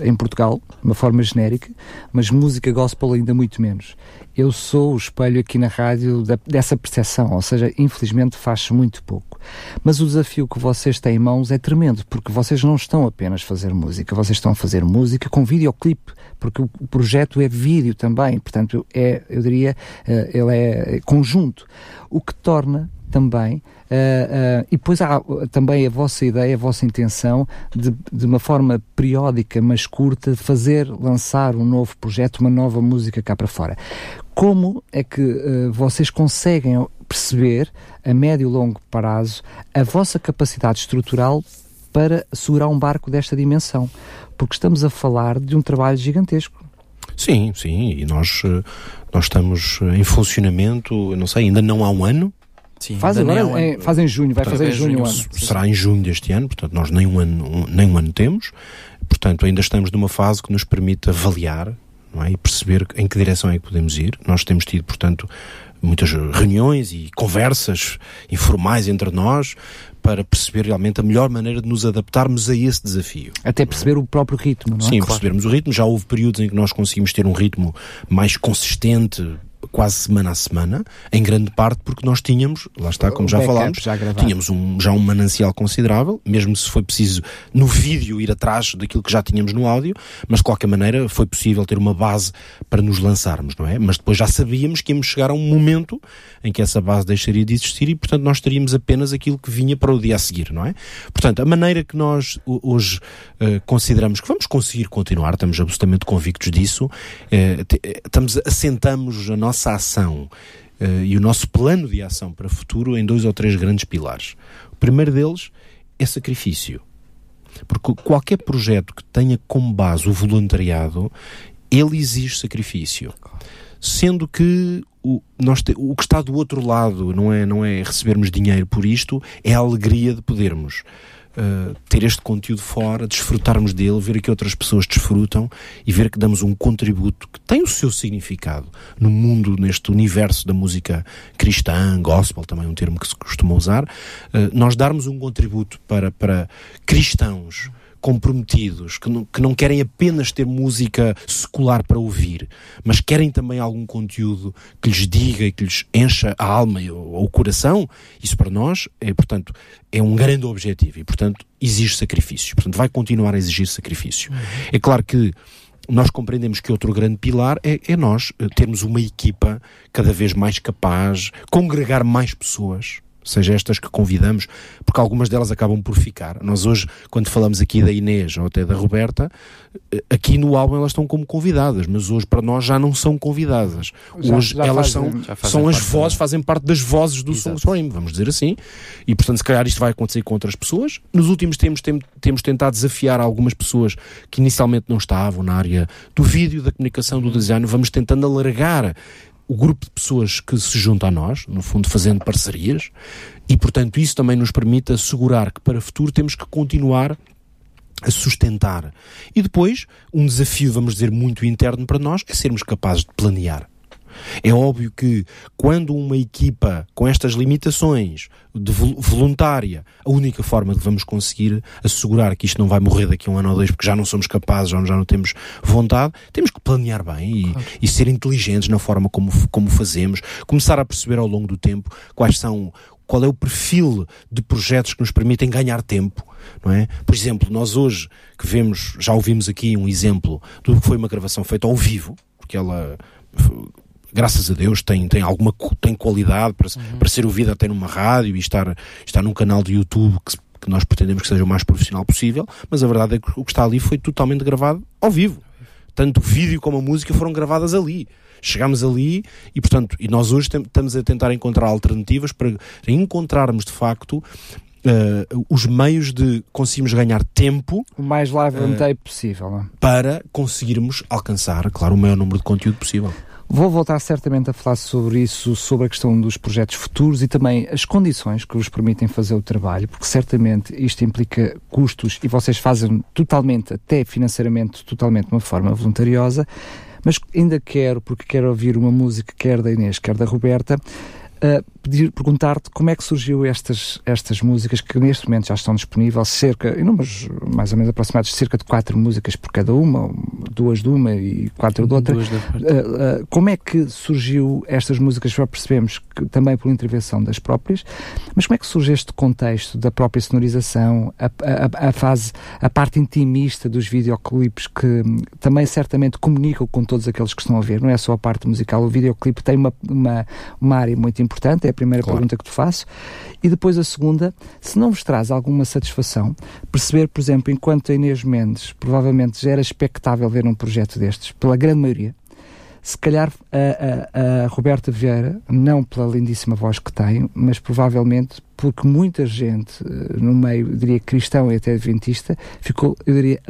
eh, em Portugal, de uma forma genérica, mas música gospel ainda muito menos. Eu sou o espelho aqui na rádio da- dessa percepção, ou seja, infelizmente faz muito pouco. Mas o desafio que vocês têm em mãos é tremendo, porque vocês não estão apenas a fazer música, vocês estão a fazer música com videoclipe, porque o projeto é vídeo também, portanto, é, eu diria, eh, ele é conjunto. O que torna também, uh, uh, e depois há também a vossa ideia, a vossa intenção de, de uma forma periódica, mas curta, fazer lançar um novo projeto, uma nova música cá para fora. Como é que uh, vocês conseguem perceber, a médio e longo prazo, a vossa capacidade estrutural para segurar um barco desta dimensão? Porque estamos a falar de um trabalho gigantesco. Sim, sim, e nós, nós estamos em funcionamento, não sei, ainda não há um ano, Sim, faz agora, um é, faz em junho, vai fazer em junho, junho um ano. Será em junho deste ano, portanto nós nem um ano, um, nem um ano temos, portanto ainda estamos numa fase que nos permite avaliar não é? e perceber em que direção é que podemos ir. Nós temos tido, portanto, muitas reuniões e conversas informais entre nós para perceber realmente a melhor maneira de nos adaptarmos a esse desafio. Até perceber é? o próprio ritmo, não é? Sim, claro. percebermos o ritmo. Já houve períodos em que nós conseguimos ter um ritmo mais consistente, quase semana a semana, em grande parte porque nós tínhamos, lá está, como já falámos, já tínhamos um, já um manancial considerável, mesmo se foi preciso no vídeo ir atrás daquilo que já tínhamos no áudio, mas de qualquer maneira foi possível ter uma base para nos lançarmos, não é? Mas depois já sabíamos que íamos chegar a um momento em que essa base deixaria de existir e, portanto, nós teríamos apenas aquilo que vinha para o dia a seguir, não é? Portanto, a maneira que nós hoje uh, consideramos que vamos conseguir continuar, estamos absolutamente convictos disso, uh, estamos, assentamos a nossa nossa ação uh, e o nosso plano de ação para o futuro em dois ou três grandes pilares. O primeiro deles é sacrifício. Porque qualquer projeto que tenha como base o voluntariado, ele exige sacrifício. Sendo que o, nós te, o que está do outro lado não é, não é recebermos dinheiro por isto, é a alegria de podermos uh, ter este conteúdo fora, desfrutarmos dele, ver que outras pessoas desfrutam e ver que damos um contributo que tem o seu significado no mundo, neste universo da música cristã, gospel, também é um termo que se costuma usar, uh, nós darmos um contributo para, para cristãos comprometidos, que não, que não querem apenas ter música secular para ouvir, mas querem também algum conteúdo que lhes diga e que lhes encha a alma ou o coração, isso para nós é, portanto, é um grande objetivo e, portanto, exige sacrifícios. Portanto, vai continuar a exigir sacrifício. Uhum. É claro que nós compreendemos que outro grande pilar é, é, nós eh, termos uma equipa cada vez mais capaz, congregar mais pessoas, seja estas que convidamos, porque algumas delas acabam por ficar. Nós hoje, quando falamos aqui da Inês ou até da Roberta, eh, aqui no álbum elas estão como convidadas, mas hoje para nós já não são convidadas. Já, hoje já elas fazem, são, são as vozes, fazem parte das vozes do Song Frame, vamos dizer assim. E portanto, se calhar isto vai acontecer com outras pessoas. Nos últimos tempos tem, temos tentado desafiar algumas pessoas que inicialmente não estavam na área do vídeo, da comunicação, do design. Vamos tentando alargar o grupo de pessoas que se junta a nós, no fundo fazendo parcerias, e portanto isso também nos permite assegurar que para o futuro temos que continuar a sustentar. E depois, um desafio, vamos dizer, muito interno para nós é sermos capazes de planear. É óbvio que quando uma equipa com estas limitações de voluntária, a única forma que vamos conseguir assegurar que isto não vai morrer daqui a um ano ou dois porque já não somos capazes, ou já não temos vontade, temos que planear bem e, claro. e ser inteligentes na forma como, como fazemos, começar a perceber ao longo do tempo quais são qual é o perfil de projetos que nos permitem ganhar tempo, não é? Por exemplo, nós hoje que vemos, já ouvimos aqui um exemplo do que foi uma gravação feita ao vivo, porque ela graças a Deus, tem, tem alguma tem qualidade para, uhum. para ser ouvida até numa rádio e estar, estar num canal de YouTube que, que nós pretendemos que seja o mais profissional possível, mas a verdade é que o que está ali foi totalmente gravado ao vivo. Tanto o vídeo como a música foram gravadas ali. Chegámos ali e, portanto, e nós hoje estamos a tentar encontrar alternativas para encontrarmos de facto Uh, os meios de conseguirmos ganhar tempo o mais live uh, possível não? É? para conseguirmos alcançar, claro, o maior número de conteúdo possível. Vou voltar certamente a falar sobre isso, sobre a questão dos projetos futuros e também as condições que vos permitem fazer o trabalho, porque certamente isto implica custos e vocês fazem totalmente, até financeiramente, totalmente de uma forma voluntariosa. Mas ainda quero, porque quero ouvir uma música, quer da Inês, quer da Roberta, uh, pedir, perguntar-te como é que surgiu estas, estas músicas que neste momento já estão disponíveis, cerca, em números mais ou menos aproximados, cerca de quatro músicas por cada uma, duas de uma e quatro de outra. Uh, uh, como é que surgiu estas músicas? Já percebemos que também por intervenção das próprias, mas como é que surge este contexto da própria sonorização, a, a, a fase, a parte intimista dos videoclipes que também certamente comunicam com todos aqueles que estão a ver, não é só a parte musical, o videoclipe tem uma, uma, uma área muito importante importante, é a primeira Claro. pergunta que te faço. E depois a segunda, se não vos traz alguma satisfação, perceber, por exemplo, enquanto a Inês Mendes provavelmente já era expectável ver um projeto destes, pela grande maioria, se calhar a, a- a Roberta Vieira, não pela lindíssima voz que tem, mas provavelmente porque muita gente eh, no meio, diria cristão e até adventista, ficou, eu diria,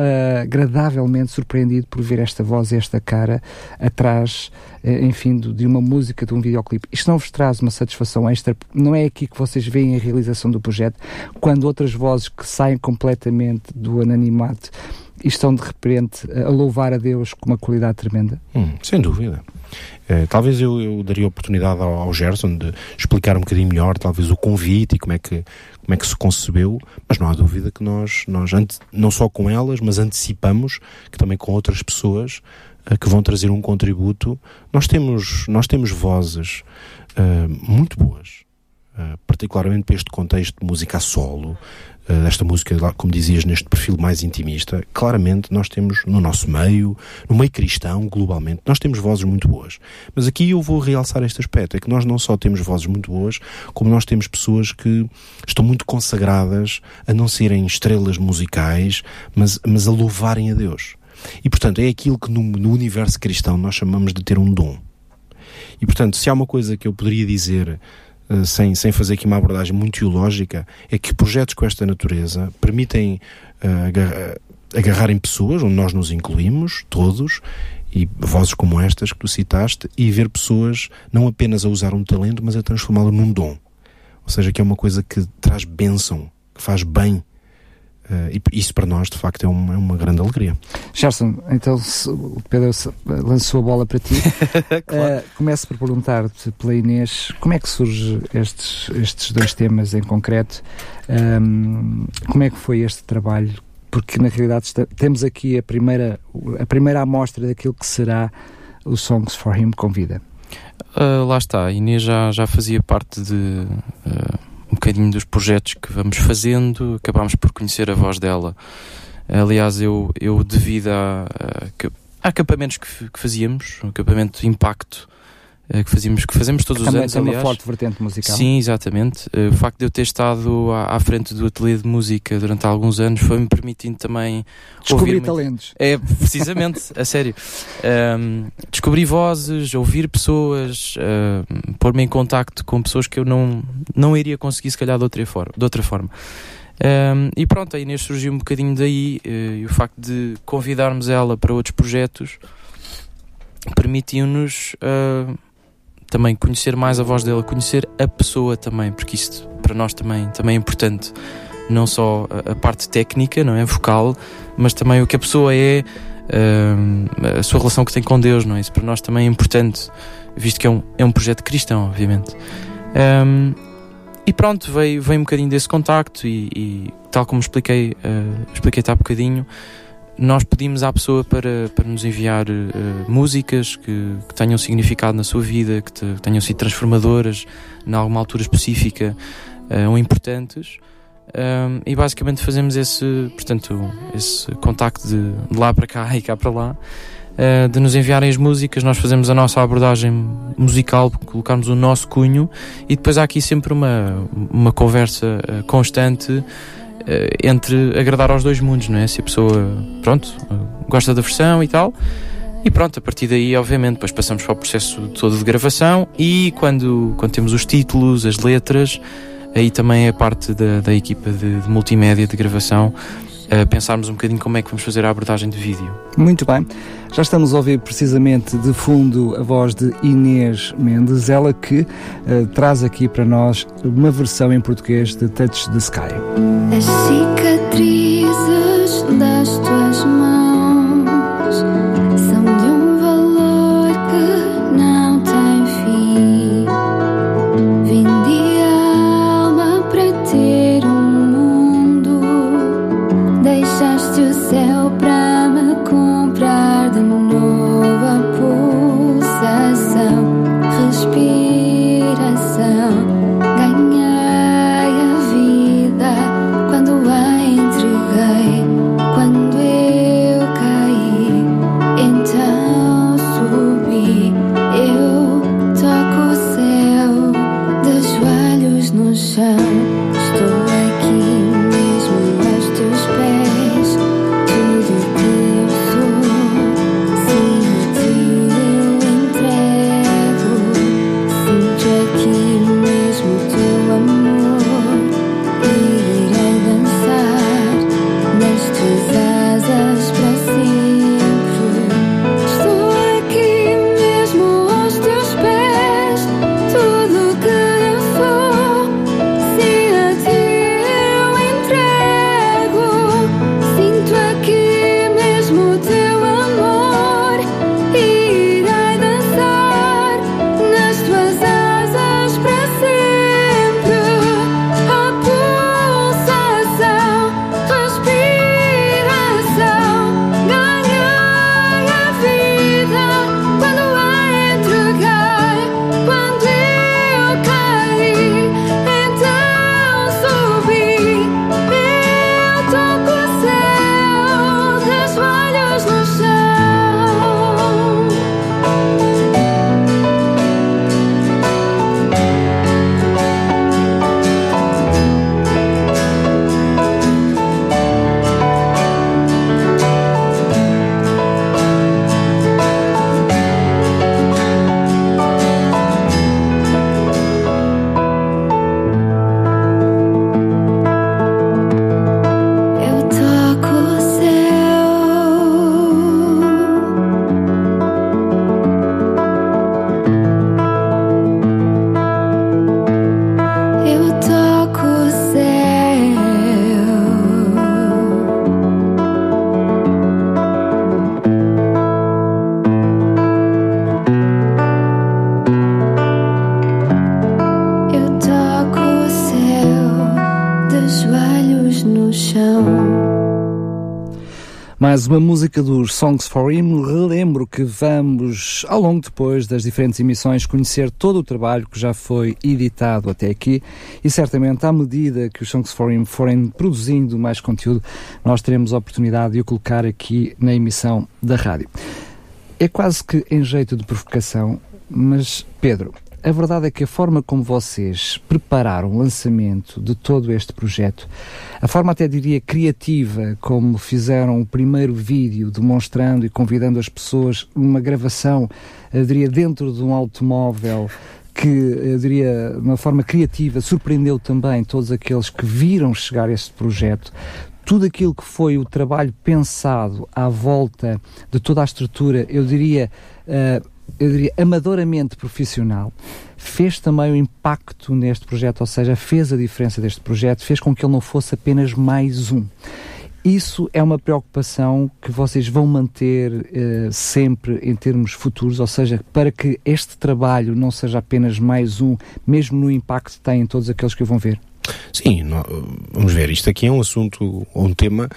agradavelmente surpreendido por ver esta voz e esta cara atrás, eh, enfim, de uma música, de um videoclipe. Isto não vos traz uma satisfação extra, não é aqui que vocês veem a realização do projeto, quando outras vozes que saem completamente do anonimato e estão de repente a louvar a Deus com uma qualidade tremenda. Hum, sem dúvida. Eh, talvez eu, eu daria oportunidade ao, ao Gerson de explicar um bocadinho melhor, talvez o convite e como é que, como é que se concebeu, mas não há dúvida que nós, nós ante- não só com elas, mas antecipamos que também com outras pessoas eh, que vão trazer um contributo. Nós temos, nós temos vozes eh, muito boas, eh, particularmente para este contexto de música a solo, desta música, lá, como dizias, neste perfil mais intimista, claramente nós temos no nosso meio, no meio cristão, globalmente, nós temos vozes muito boas. Mas aqui eu vou realçar este aspecto, é que nós não só temos vozes muito boas, como nós temos pessoas que estão muito consagradas a não serem estrelas musicais, mas, mas a louvarem a Deus. E portanto é aquilo que no, no universo cristão nós chamamos de ter um dom. E portanto, se há uma coisa que eu poderia dizer eh, sem, sem fazer aqui uma abordagem muito teológica, é que projetos com esta natureza permitem eh, agarra- agarrarem pessoas, onde nós nos incluímos, todos, e vozes como estas que tu citaste, e ver pessoas não apenas a usar um talento, mas a transformá-lo num dom. Ou seja, que é uma coisa que traz bênção, que faz bem. Eh, e isso para nós, de facto, é uma, é uma grande alegria. Gerson, então o Pedro lançou a bola para ti. Eh, começo por perguntar-te pela Inês como é que surge estes, estes dois temas em concreto? Ahm, como é que foi este trabalho? Porque na realidade está- temos aqui a primeira, a primeira amostra daquilo que será o Songs for Him com vida. Ah, lá está, a Inês já, já fazia parte de um bocadinho dos projetos que vamos fazendo, acabámos por conhecer a voz dela. Aliás, eu, eu devido a, a, a acampamentos que, que fazíamos, um acampamento de impacto que fazíamos, que fazemos todos os Também anos, tem uma forte vertente musical. Sim, exatamente. Eh, O facto de eu ter estado à, à frente do ateliê de música durante alguns anos foi-me permitindo também Descobrir talentos. é, precisamente, a sério. Ahm, descobrir vozes, ouvir pessoas, ahm, pôr-me em contacto com pessoas que eu não, não iria conseguir, se calhar, de outra forma. De outra forma. Ahm, e pronto, a Inês surgiu um bocadinho daí eh, e o facto de convidarmos ela para outros projetos permitiu-nos ah, também conhecer mais a voz dela, conhecer a pessoa também, porque isto para nós também, também é importante. Não só a, parte técnica, não é? Vocal, mas também o que a pessoa é, ahm, a sua relação que tem com Deus, não é? Isso para nós também é importante, visto que é um, é um projeto cristão, obviamente. Ahm, e pronto, veio, veio um bocadinho desse contacto e, e tal como expliquei, ah, expliquei-te há bocadinho, nós pedimos à pessoa para, para nos enviar ah, músicas que, que tenham significado na sua vida, que, te- que tenham sido transformadoras em alguma altura específica ah, ou importantes. Um, e basicamente fazemos esse, portanto, esse contacto de, de lá para cá e cá para lá, uh, de nos enviarem as músicas, nós fazemos a nossa abordagem musical, colocarmos o nosso cunho e depois há aqui sempre uma, uma conversa uh, constante uh, entre agradar aos dois mundos, não é? Se a pessoa, pronto, gosta da versão e tal. E pronto, a partir daí, obviamente, depois passamos para o processo todo de gravação e quando, quando temos os títulos, as letras, aí também é parte da, da equipa de, de multimédia, de gravação, a pensarmos um bocadinho como é que vamos fazer a abordagem de vídeo. Muito bem. Já estamos a ouvir precisamente de fundo a voz de Inês Mendes, ela que eh, traz aqui para nós uma versão em português de Touch the Sky. As cicatrizes das tuas uma música dos Songs for Him. Relembro que vamos, ao longo depois das diferentes emissões, conhecer todo o trabalho que já foi editado até aqui e certamente à medida que os Songs for Him forem produzindo mais conteúdo, nós teremos a oportunidade de o colocar aqui na emissão da rádio. É quase que em jeito de provocação, mas Pedro, a verdade é que a forma como vocês prepararam o lançamento de todo este projeto, a forma até diria criativa como fizeram o primeiro vídeo demonstrando e convidando as pessoas numa gravação, eu diria dentro de um automóvel que, eu diria, de uma forma criativa, surpreendeu também todos aqueles que viram chegar este projeto. Tudo aquilo que foi o trabalho pensado à volta de toda a estrutura, eu diria, uh, eu diria, amadoramente profissional, fez também o impacto neste projeto, ou seja, fez a diferença deste projeto, fez com que ele não fosse apenas mais um. Isso é uma preocupação que vocês vão manter uh, sempre em termos futuros, ou seja, para que este trabalho não seja apenas mais um, mesmo no impacto que tem em todos aqueles que o vão ver. Sim, vamos ver, isto aqui é um assunto, um tema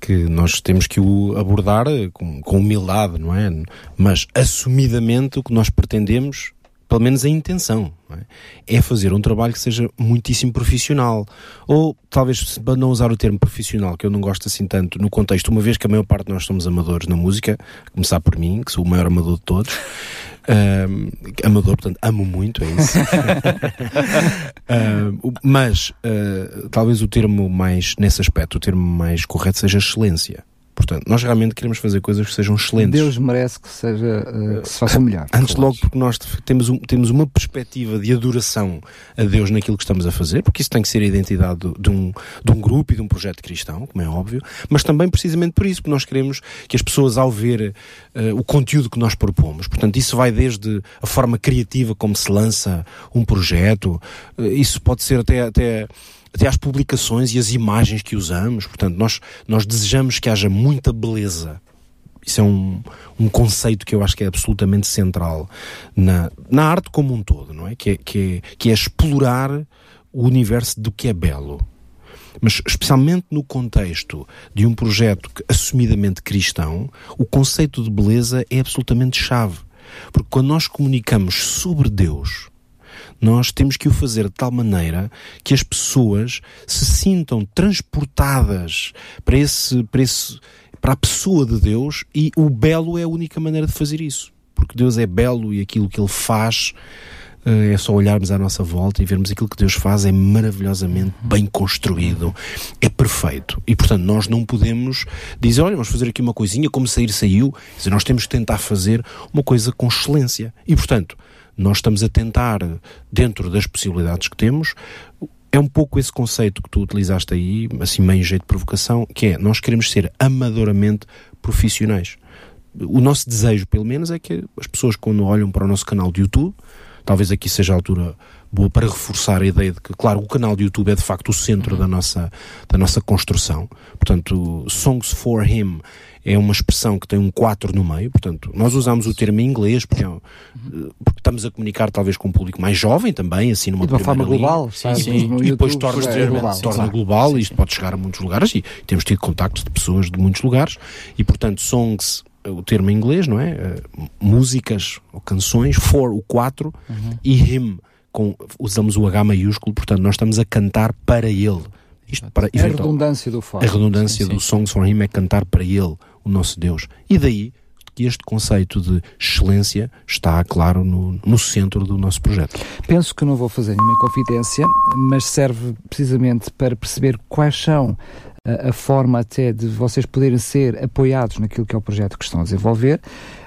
que nós temos que o abordar com, com humildade, não é? Mas assumidamente o que nós pretendemos pelo menos a intenção, é? é? fazer um trabalho que seja muitíssimo profissional. Ou, talvez, para não usar o termo profissional, que eu não gosto assim tanto no contexto, uma vez que a maior parte de nós somos amadores na música, começar por mim, que sou o maior amador de todos. Uh, amador, portanto, amo muito, é isso. mas, uh, talvez o termo mais, nesse aspecto, o termo mais correto seja excelência. Portanto, nós realmente queremos fazer coisas que sejam excelentes. Deus merece que, seja, uh, que se faça melhor. Antes logo porque nós temos, um, temos uma perspectiva de adoração a Deus naquilo que estamos a fazer, porque isso tem que ser a identidade de um, de um grupo e de um projeto cristão, como é óbvio, mas também precisamente por isso, porque nós queremos que as pessoas ao ver uh, o conteúdo que nós propomos, portanto isso vai desde a forma criativa como se lança um projeto, uh, isso pode ser até, até até às publicações e as imagens que usamos. Portanto, nós, nós desejamos que haja muita beleza. Isso é um, um conceito que eu acho que é absolutamente central na, na arte como um todo, não é? Que, é? que é? que é explorar o universo do que é belo. Mas, especialmente no contexto de um projeto assumidamente cristão, o conceito de beleza é absolutamente chave. Porque quando nós comunicamos sobre Deus, nós temos que o fazer de tal maneira que as pessoas se sintam transportadas para esse, para esse, para a pessoa de Deus e o belo é a única maneira de fazer isso. Porque Deus é belo e aquilo que Ele faz eh, é só olharmos à nossa volta e vermos aquilo que Deus faz é maravilhosamente bem construído, é perfeito. E portanto, nós não podemos dizer, olha, vamos fazer aqui uma coisinha, como sair, saiu. Nós temos que tentar fazer uma coisa com excelência. E portanto, nós estamos a tentar, dentro das possibilidades que temos, é um pouco esse conceito que tu utilizaste aí, assim meio jeito de provocação, que é nós queremos ser amadoramente profissionais. O nosso desejo, pelo menos, é que as pessoas quando olham para o nosso canal de YouTube, talvez aqui seja a altura boa para reforçar a ideia de que, claro, o canal de YouTube é de facto o centro da nossa, da nossa construção. Portanto, Songs for Him é uma expressão que tem um 4 no meio, portanto, nós usamos o termo em inglês porque, é um- porque estamos a comunicar talvez com um público mais jovem também, assim numa E de uma forma linha. global, sabe? sim. No E depois torna, é global. torna claro. global e isto pode chegar a muitos lugares e temos tido contactos de pessoas de muitos lugares e portanto songs o termo em inglês não é Eh, músicas ou canções for o 4 e him com usamos o H maiúsculo portanto nós estamos a cantar para ele isto para É a redundância do a fora. redundância Sim, do sim. Songs for Him é cantar para Ele, o nosso Deus. E daí que este conceito de excelência está, claro, no, no centro do nosso projeto. Penso que não vou fazer nenhuma confidência, mas serve precisamente para perceber quais são a, a forma até de vocês poderem ser apoiados naquilo que é o projeto que estão a desenvolver.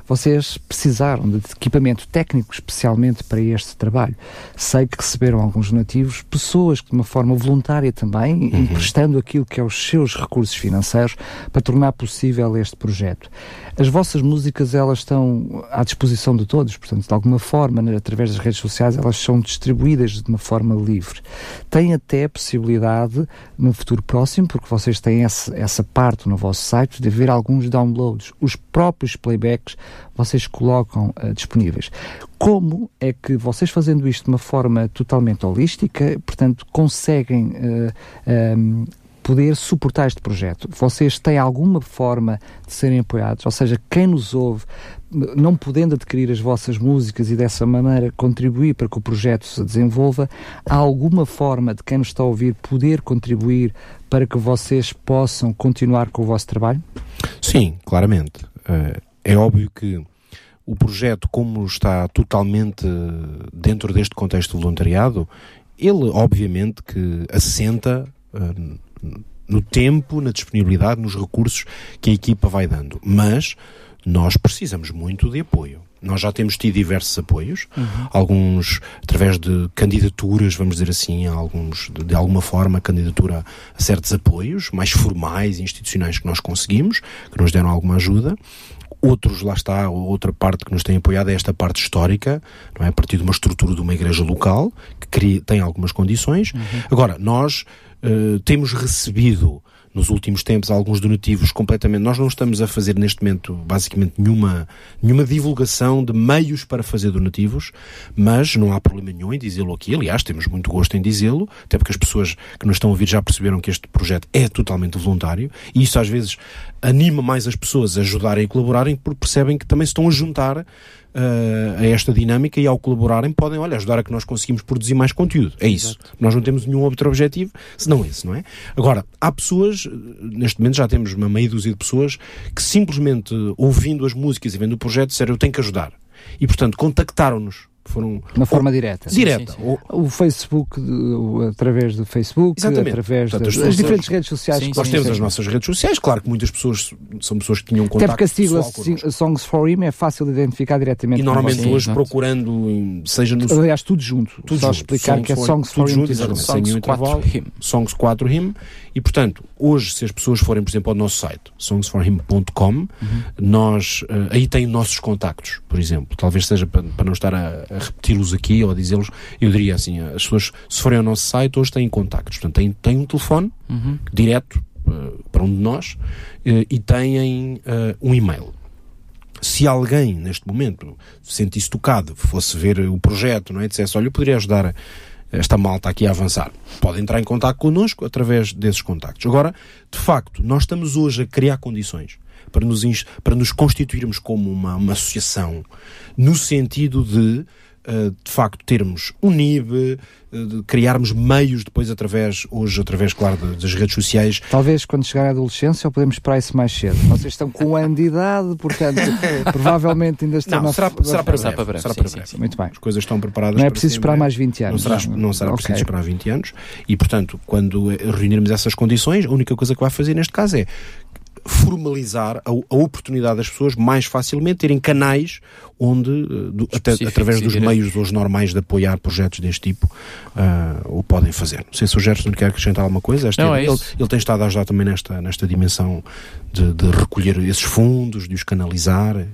Vocês precisaram de equipamento técnico especialmente para este trabalho. Sei que receberam alguns donativos, pessoas que de uma forma voluntária também, emprestando aquilo que é os seus recursos financeiros para tornar possível este projeto. As vossas músicas, elas estão à disposição de todos, portanto, de alguma forma, né, através das redes sociais, elas são distribuídas de uma forma livre. Tem até a possibilidade, no futuro próximo, porque vocês têm essa, essa parte no vosso site, de haver alguns downloads. Os próprios playbacks vocês colocam eh, disponíveis. Como é que vocês fazendo isto de uma forma totalmente holística, portanto, conseguem ehm, poder suportar este projeto? Vocês têm alguma forma de serem apoiados? Ou seja, quem nos ouve, não podendo adquirir as vossas músicas e dessa maneira contribuir para que o projeto se desenvolva, há alguma forma de quem nos está a ouvir poder contribuir para que vocês possam continuar com o vosso trabalho? Sim, claramente. Eh, é óbvio que o projeto, como está totalmente dentro deste contexto de voluntariado, ele obviamente que assenta eh, no tempo, na disponibilidade, nos recursos que a equipa vai dando. Mas nós precisamos muito de apoio. Nós já temos tido diversos apoios, alguns através de candidaturas, vamos dizer assim, alguns de, de alguma forma candidatura a certos apoios mais formais, institucionais que nós conseguimos, que nos deram alguma ajuda. Outros, lá está, outra parte que nos tem apoiado é esta parte histórica, não é? a partir de uma estrutura de uma igreja local, que cria, tem algumas condições. Agora, nós eh, temos recebido nos últimos tempos alguns donativos completamente. Nós não estamos a fazer neste momento basicamente nenhuma, nenhuma divulgação de meios para fazer donativos, mas não há problema nenhum em dizê-lo aqui. Aliás, temos muito gosto em dizê-lo, até porque as pessoas que nos estão a ouvir já perceberam que este projeto é totalmente voluntário e isso às vezes anima mais as pessoas a ajudarem e colaborarem porque percebem que também se estão a juntar uh, a esta dinâmica e ao colaborarem podem, olha, ajudar a que nós conseguimos produzir mais conteúdo. É isso. Nós não temos nenhum outro objetivo senão esse, não é? Agora, há pessoas, neste momento já temos uma meia dúzia de pessoas que simplesmente ouvindo as músicas e vendo o projeto disseram eu tenho que ajudar. E portanto contactaram-nos. Foram De uma forma direta. direta. sim, sim. Ou- O Facebook, através do Facebook, Exatamente. através Portanto, das, as das pessoas- diferentes redes sociais Sim, que Nós temos as nossas redes sociais, claro que muitas pessoas são pessoas que tinham Até contato porque a sigla. Songs for Him é fácil de identificar diretamente. E normalmente hoje procurando, seja no Aliás, tudo junto. Tudo Só junto. explicar que é Songs for Him. junto, Songs 4 intervalo. Him. Songs 4 Him. E portanto, hoje, se as pessoas forem, por exemplo, ao nosso site, songsforhim.com, Uhum. nós, eh, aí tem nossos contactos, por exemplo. Talvez seja para, para não estar a, a repeti-los aqui ou a dizê-los, eu diria assim, as pessoas, se forem ao nosso site, hoje têm contactos. Portanto, têm, têm um telefone Uhum. direto eh, para um de nós eh, e têm eh, um e-mail. Se alguém, neste momento, se sentisse tocado, fosse ver o projeto, não é? Dissesse, olha, eu poderia ajudar esta malta aqui a avançar. Pode entrar em contato connosco através desses contactos. Agora, de facto, nós estamos hoje a criar condições para nos, para nos constituirmos como uma, uma associação no sentido de, de facto, termos um NIB, eh, de criarmos meios depois através, hoje através, claro, de- das redes sociais, Talvez quando chegar à adolescência ou podemos esperar isso mais cedo. Vocês estão com um ano de idade, portanto, provavelmente ainda estão Não, na será, será para breve. para breve, será sim, para sim, breve. sim. Muito bem. As coisas estão preparadas. Não é preciso esperar mais 20 Não anos. será, não será Ok. preciso esperar 20 anos. E, portanto, quando eh, reunirmos essas condições, a única coisa que vai fazer neste caso é formalizar a, a oportunidade das pessoas mais facilmente terem canais onde, uh, do, até, através dos meios hoje normais de apoiar projetos deste tipo, uh, o podem fazer. Não sei se o Gerson quer acrescentar alguma coisa. Esta- Não, é ele, ele tem estado a ajudar também nesta, nesta dimensão de, de recolher esses fundos, de os canalizar.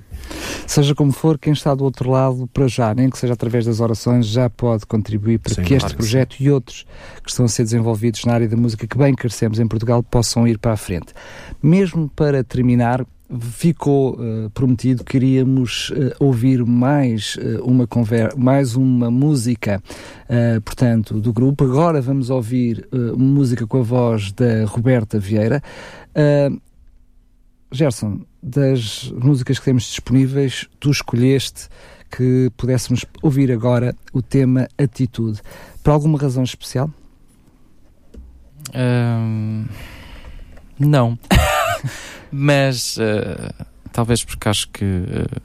Seja como for, quem está do outro lado, para já, nem que seja através das orações, já pode contribuir para Sim, que este claro que projeto e outros que estão a ser desenvolvidos na área da música que bem carecemos em Portugal possam ir para a frente. Mesmo para terminar, ficou eh, prometido que iríamos eh, ouvir mais eh, uma conver mais uma música, portanto, do grupo. Agora vamos ouvir música com a voz da Roberta Vieira. Gerson, das músicas que temos disponíveis, tu escolheste que pudéssemos ouvir agora o tema Atitude. Por alguma razão especial? Ahm, não. Mas ah, talvez porque acho que ah,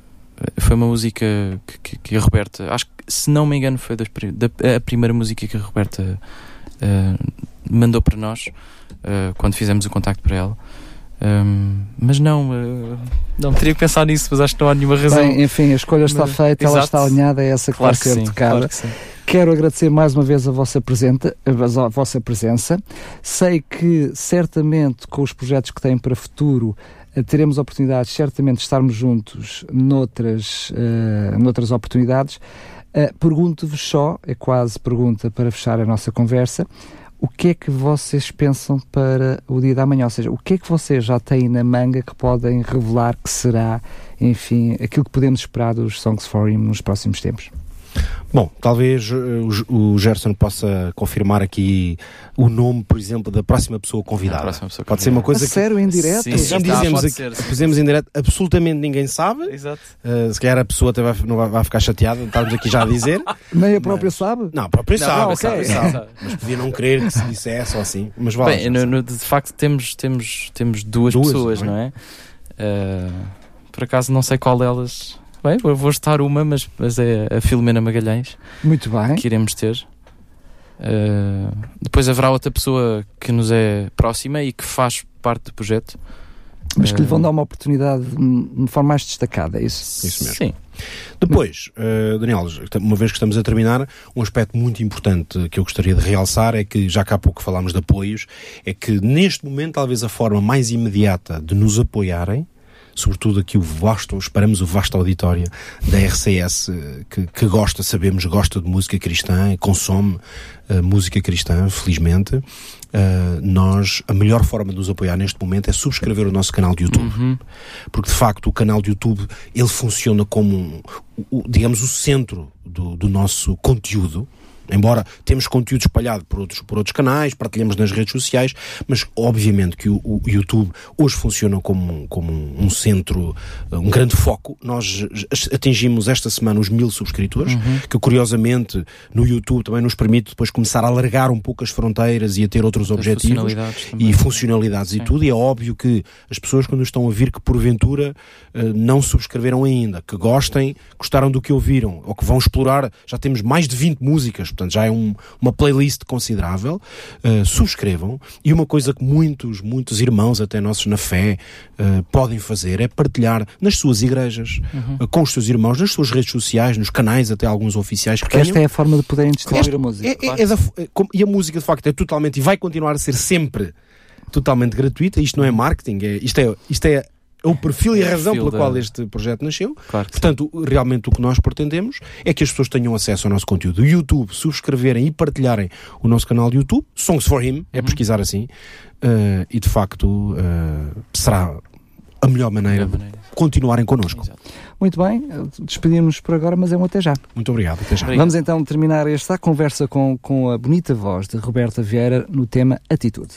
foi uma música que, que- que a Roberta, acho que se não me engano, foi das da, a primeira música que a Roberta ah, mandou para nós quando fizemos o contacto para ela. Ahm, mas não, ah, não teria que pensar nisso, mas acho que não há nenhuma razão. Bem, enfim, a escolha está Mas- feita, ela Exato. está alinhada, é essa que claro vai ser sim, tocada. claro que sim. Quero agradecer mais uma vez a vossa, presenta, a vossa presença. Sei que certamente com os projetos que têm para futuro eh, teremos oportunidades certamente de estarmos juntos noutras, eh, noutras oportunidades. Eh, Pergunto-vos só, é quase pergunta para fechar a nossa conversa, o que é que vocês pensam para o dia da manhã? Ou seja, o que é que vocês já têm na manga que podem revelar que será, enfim, aquilo que podemos esperar dos Songs for Him nos próximos tempos? Bom, talvez eh, o, Gerson possa confirmar aqui o nome, por exemplo, da próxima pessoa convidada. A próxima pessoa Pode ser uma coisa a que sério, em direto? Sim, já sim, tá, dizemos aqui, em direto, absolutamente ninguém sabe. Exato. Uh, se calhar a pessoa até vai, não vai, vai ficar chateada, estarmos aqui já a dizer. Nem a própria sabe? Não, a própria Não, sabe, não, sabe, ok. sabe. Sabe. Mas podia não querer que se dissesse ou assim. Mas vale. Bem, no- no- de facto temos, temos, temos duas, Duas, pessoas, não não é? Ah, por acaso não sei qual delas. Bem, eu vou estar uma, mas, mas é a Filomena Magalhães Muito bem. que iremos ter. Ah, depois haverá outra pessoa que nos é próxima e que faz parte do projeto. Mas que lhe vão Ah, dar uma oportunidade de de forma mais destacada, é isso? Isso mesmo. Sim. Depois, uh, Daniel, uma vez que estamos a terminar, um aspecto muito importante que eu gostaria de realçar é que, já que há pouco falámos de apoios, é que neste momento, talvez a forma mais imediata de nos apoiarem, sobretudo aqui o vasto, esperamos o vasto auditório da RCS, eh, que, que gosta, sabemos, gosta de música cristã, e consome eh, música cristã, felizmente. Uh, nós, a melhor forma de nos apoiar neste momento é subscrever o nosso canal de YouTube Uhum. porque de facto o canal de YouTube ele funciona como um, o- o- digamos o centro do, do nosso conteúdo embora temos conteúdo espalhado por outros, por outros canais, partilhamos nas redes sociais, mas obviamente que o, o YouTube hoje funciona como, um- como um, um centro, uh, um grande foco. Nós atingimos esta semana os mil subscritores, que curiosamente no YouTube também nos permite depois começar a alargar um pouco as fronteiras e a ter outros As objetivos funcionalidades e funcionalidades e Sim. tudo, e é óbvio que as pessoas quando estão a vir que porventura eh, não subscreveram ainda, que gostem, gostaram do que ouviram, ou que vão explorar, já temos mais de 20 músicas, portanto já é um- uma playlist considerável, eh, subscrevam, e uma coisa que muitos, muitos irmãos, até nossos na fé, eh, podem fazer é partilhar nas suas igrejas, eh, com os seus irmãos, nas suas redes sociais, nos canais, até alguns oficiais que Porque esta tenham. é a forma de poderem distribuir a música. É- é- claro é da é e a música, de facto, é totalmente e vai continuar a ser sempre totalmente gratuita. Isto não é marketing, é, isto, é, isto é o perfil e a É razão perfil pela qual da- este projeto nasceu. Claro sim. Portanto, o- realmente o que nós pretendemos é que as pessoas tenham acesso ao nosso conteúdo. O YouTube, subscreverem e partilharem o nosso canal de YouTube, Songs for Him, é Uhum. pesquisar assim, eh, e de facto eh, será a melhor maneira de maneira. continuarem connosco. Exato. Muito bem, despedimos por agora, mas é um até já. Muito obrigado. Até já. Obrigado. Vamos então terminar esta conversa com, com a bonita voz de Roberta Vieira no tema Atitude.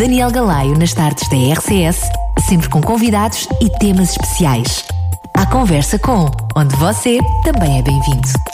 Daniel Galaio nas tardes da RCS, sempre com convidados e temas especiais. A Conversa com, onde você também é bem-vindo.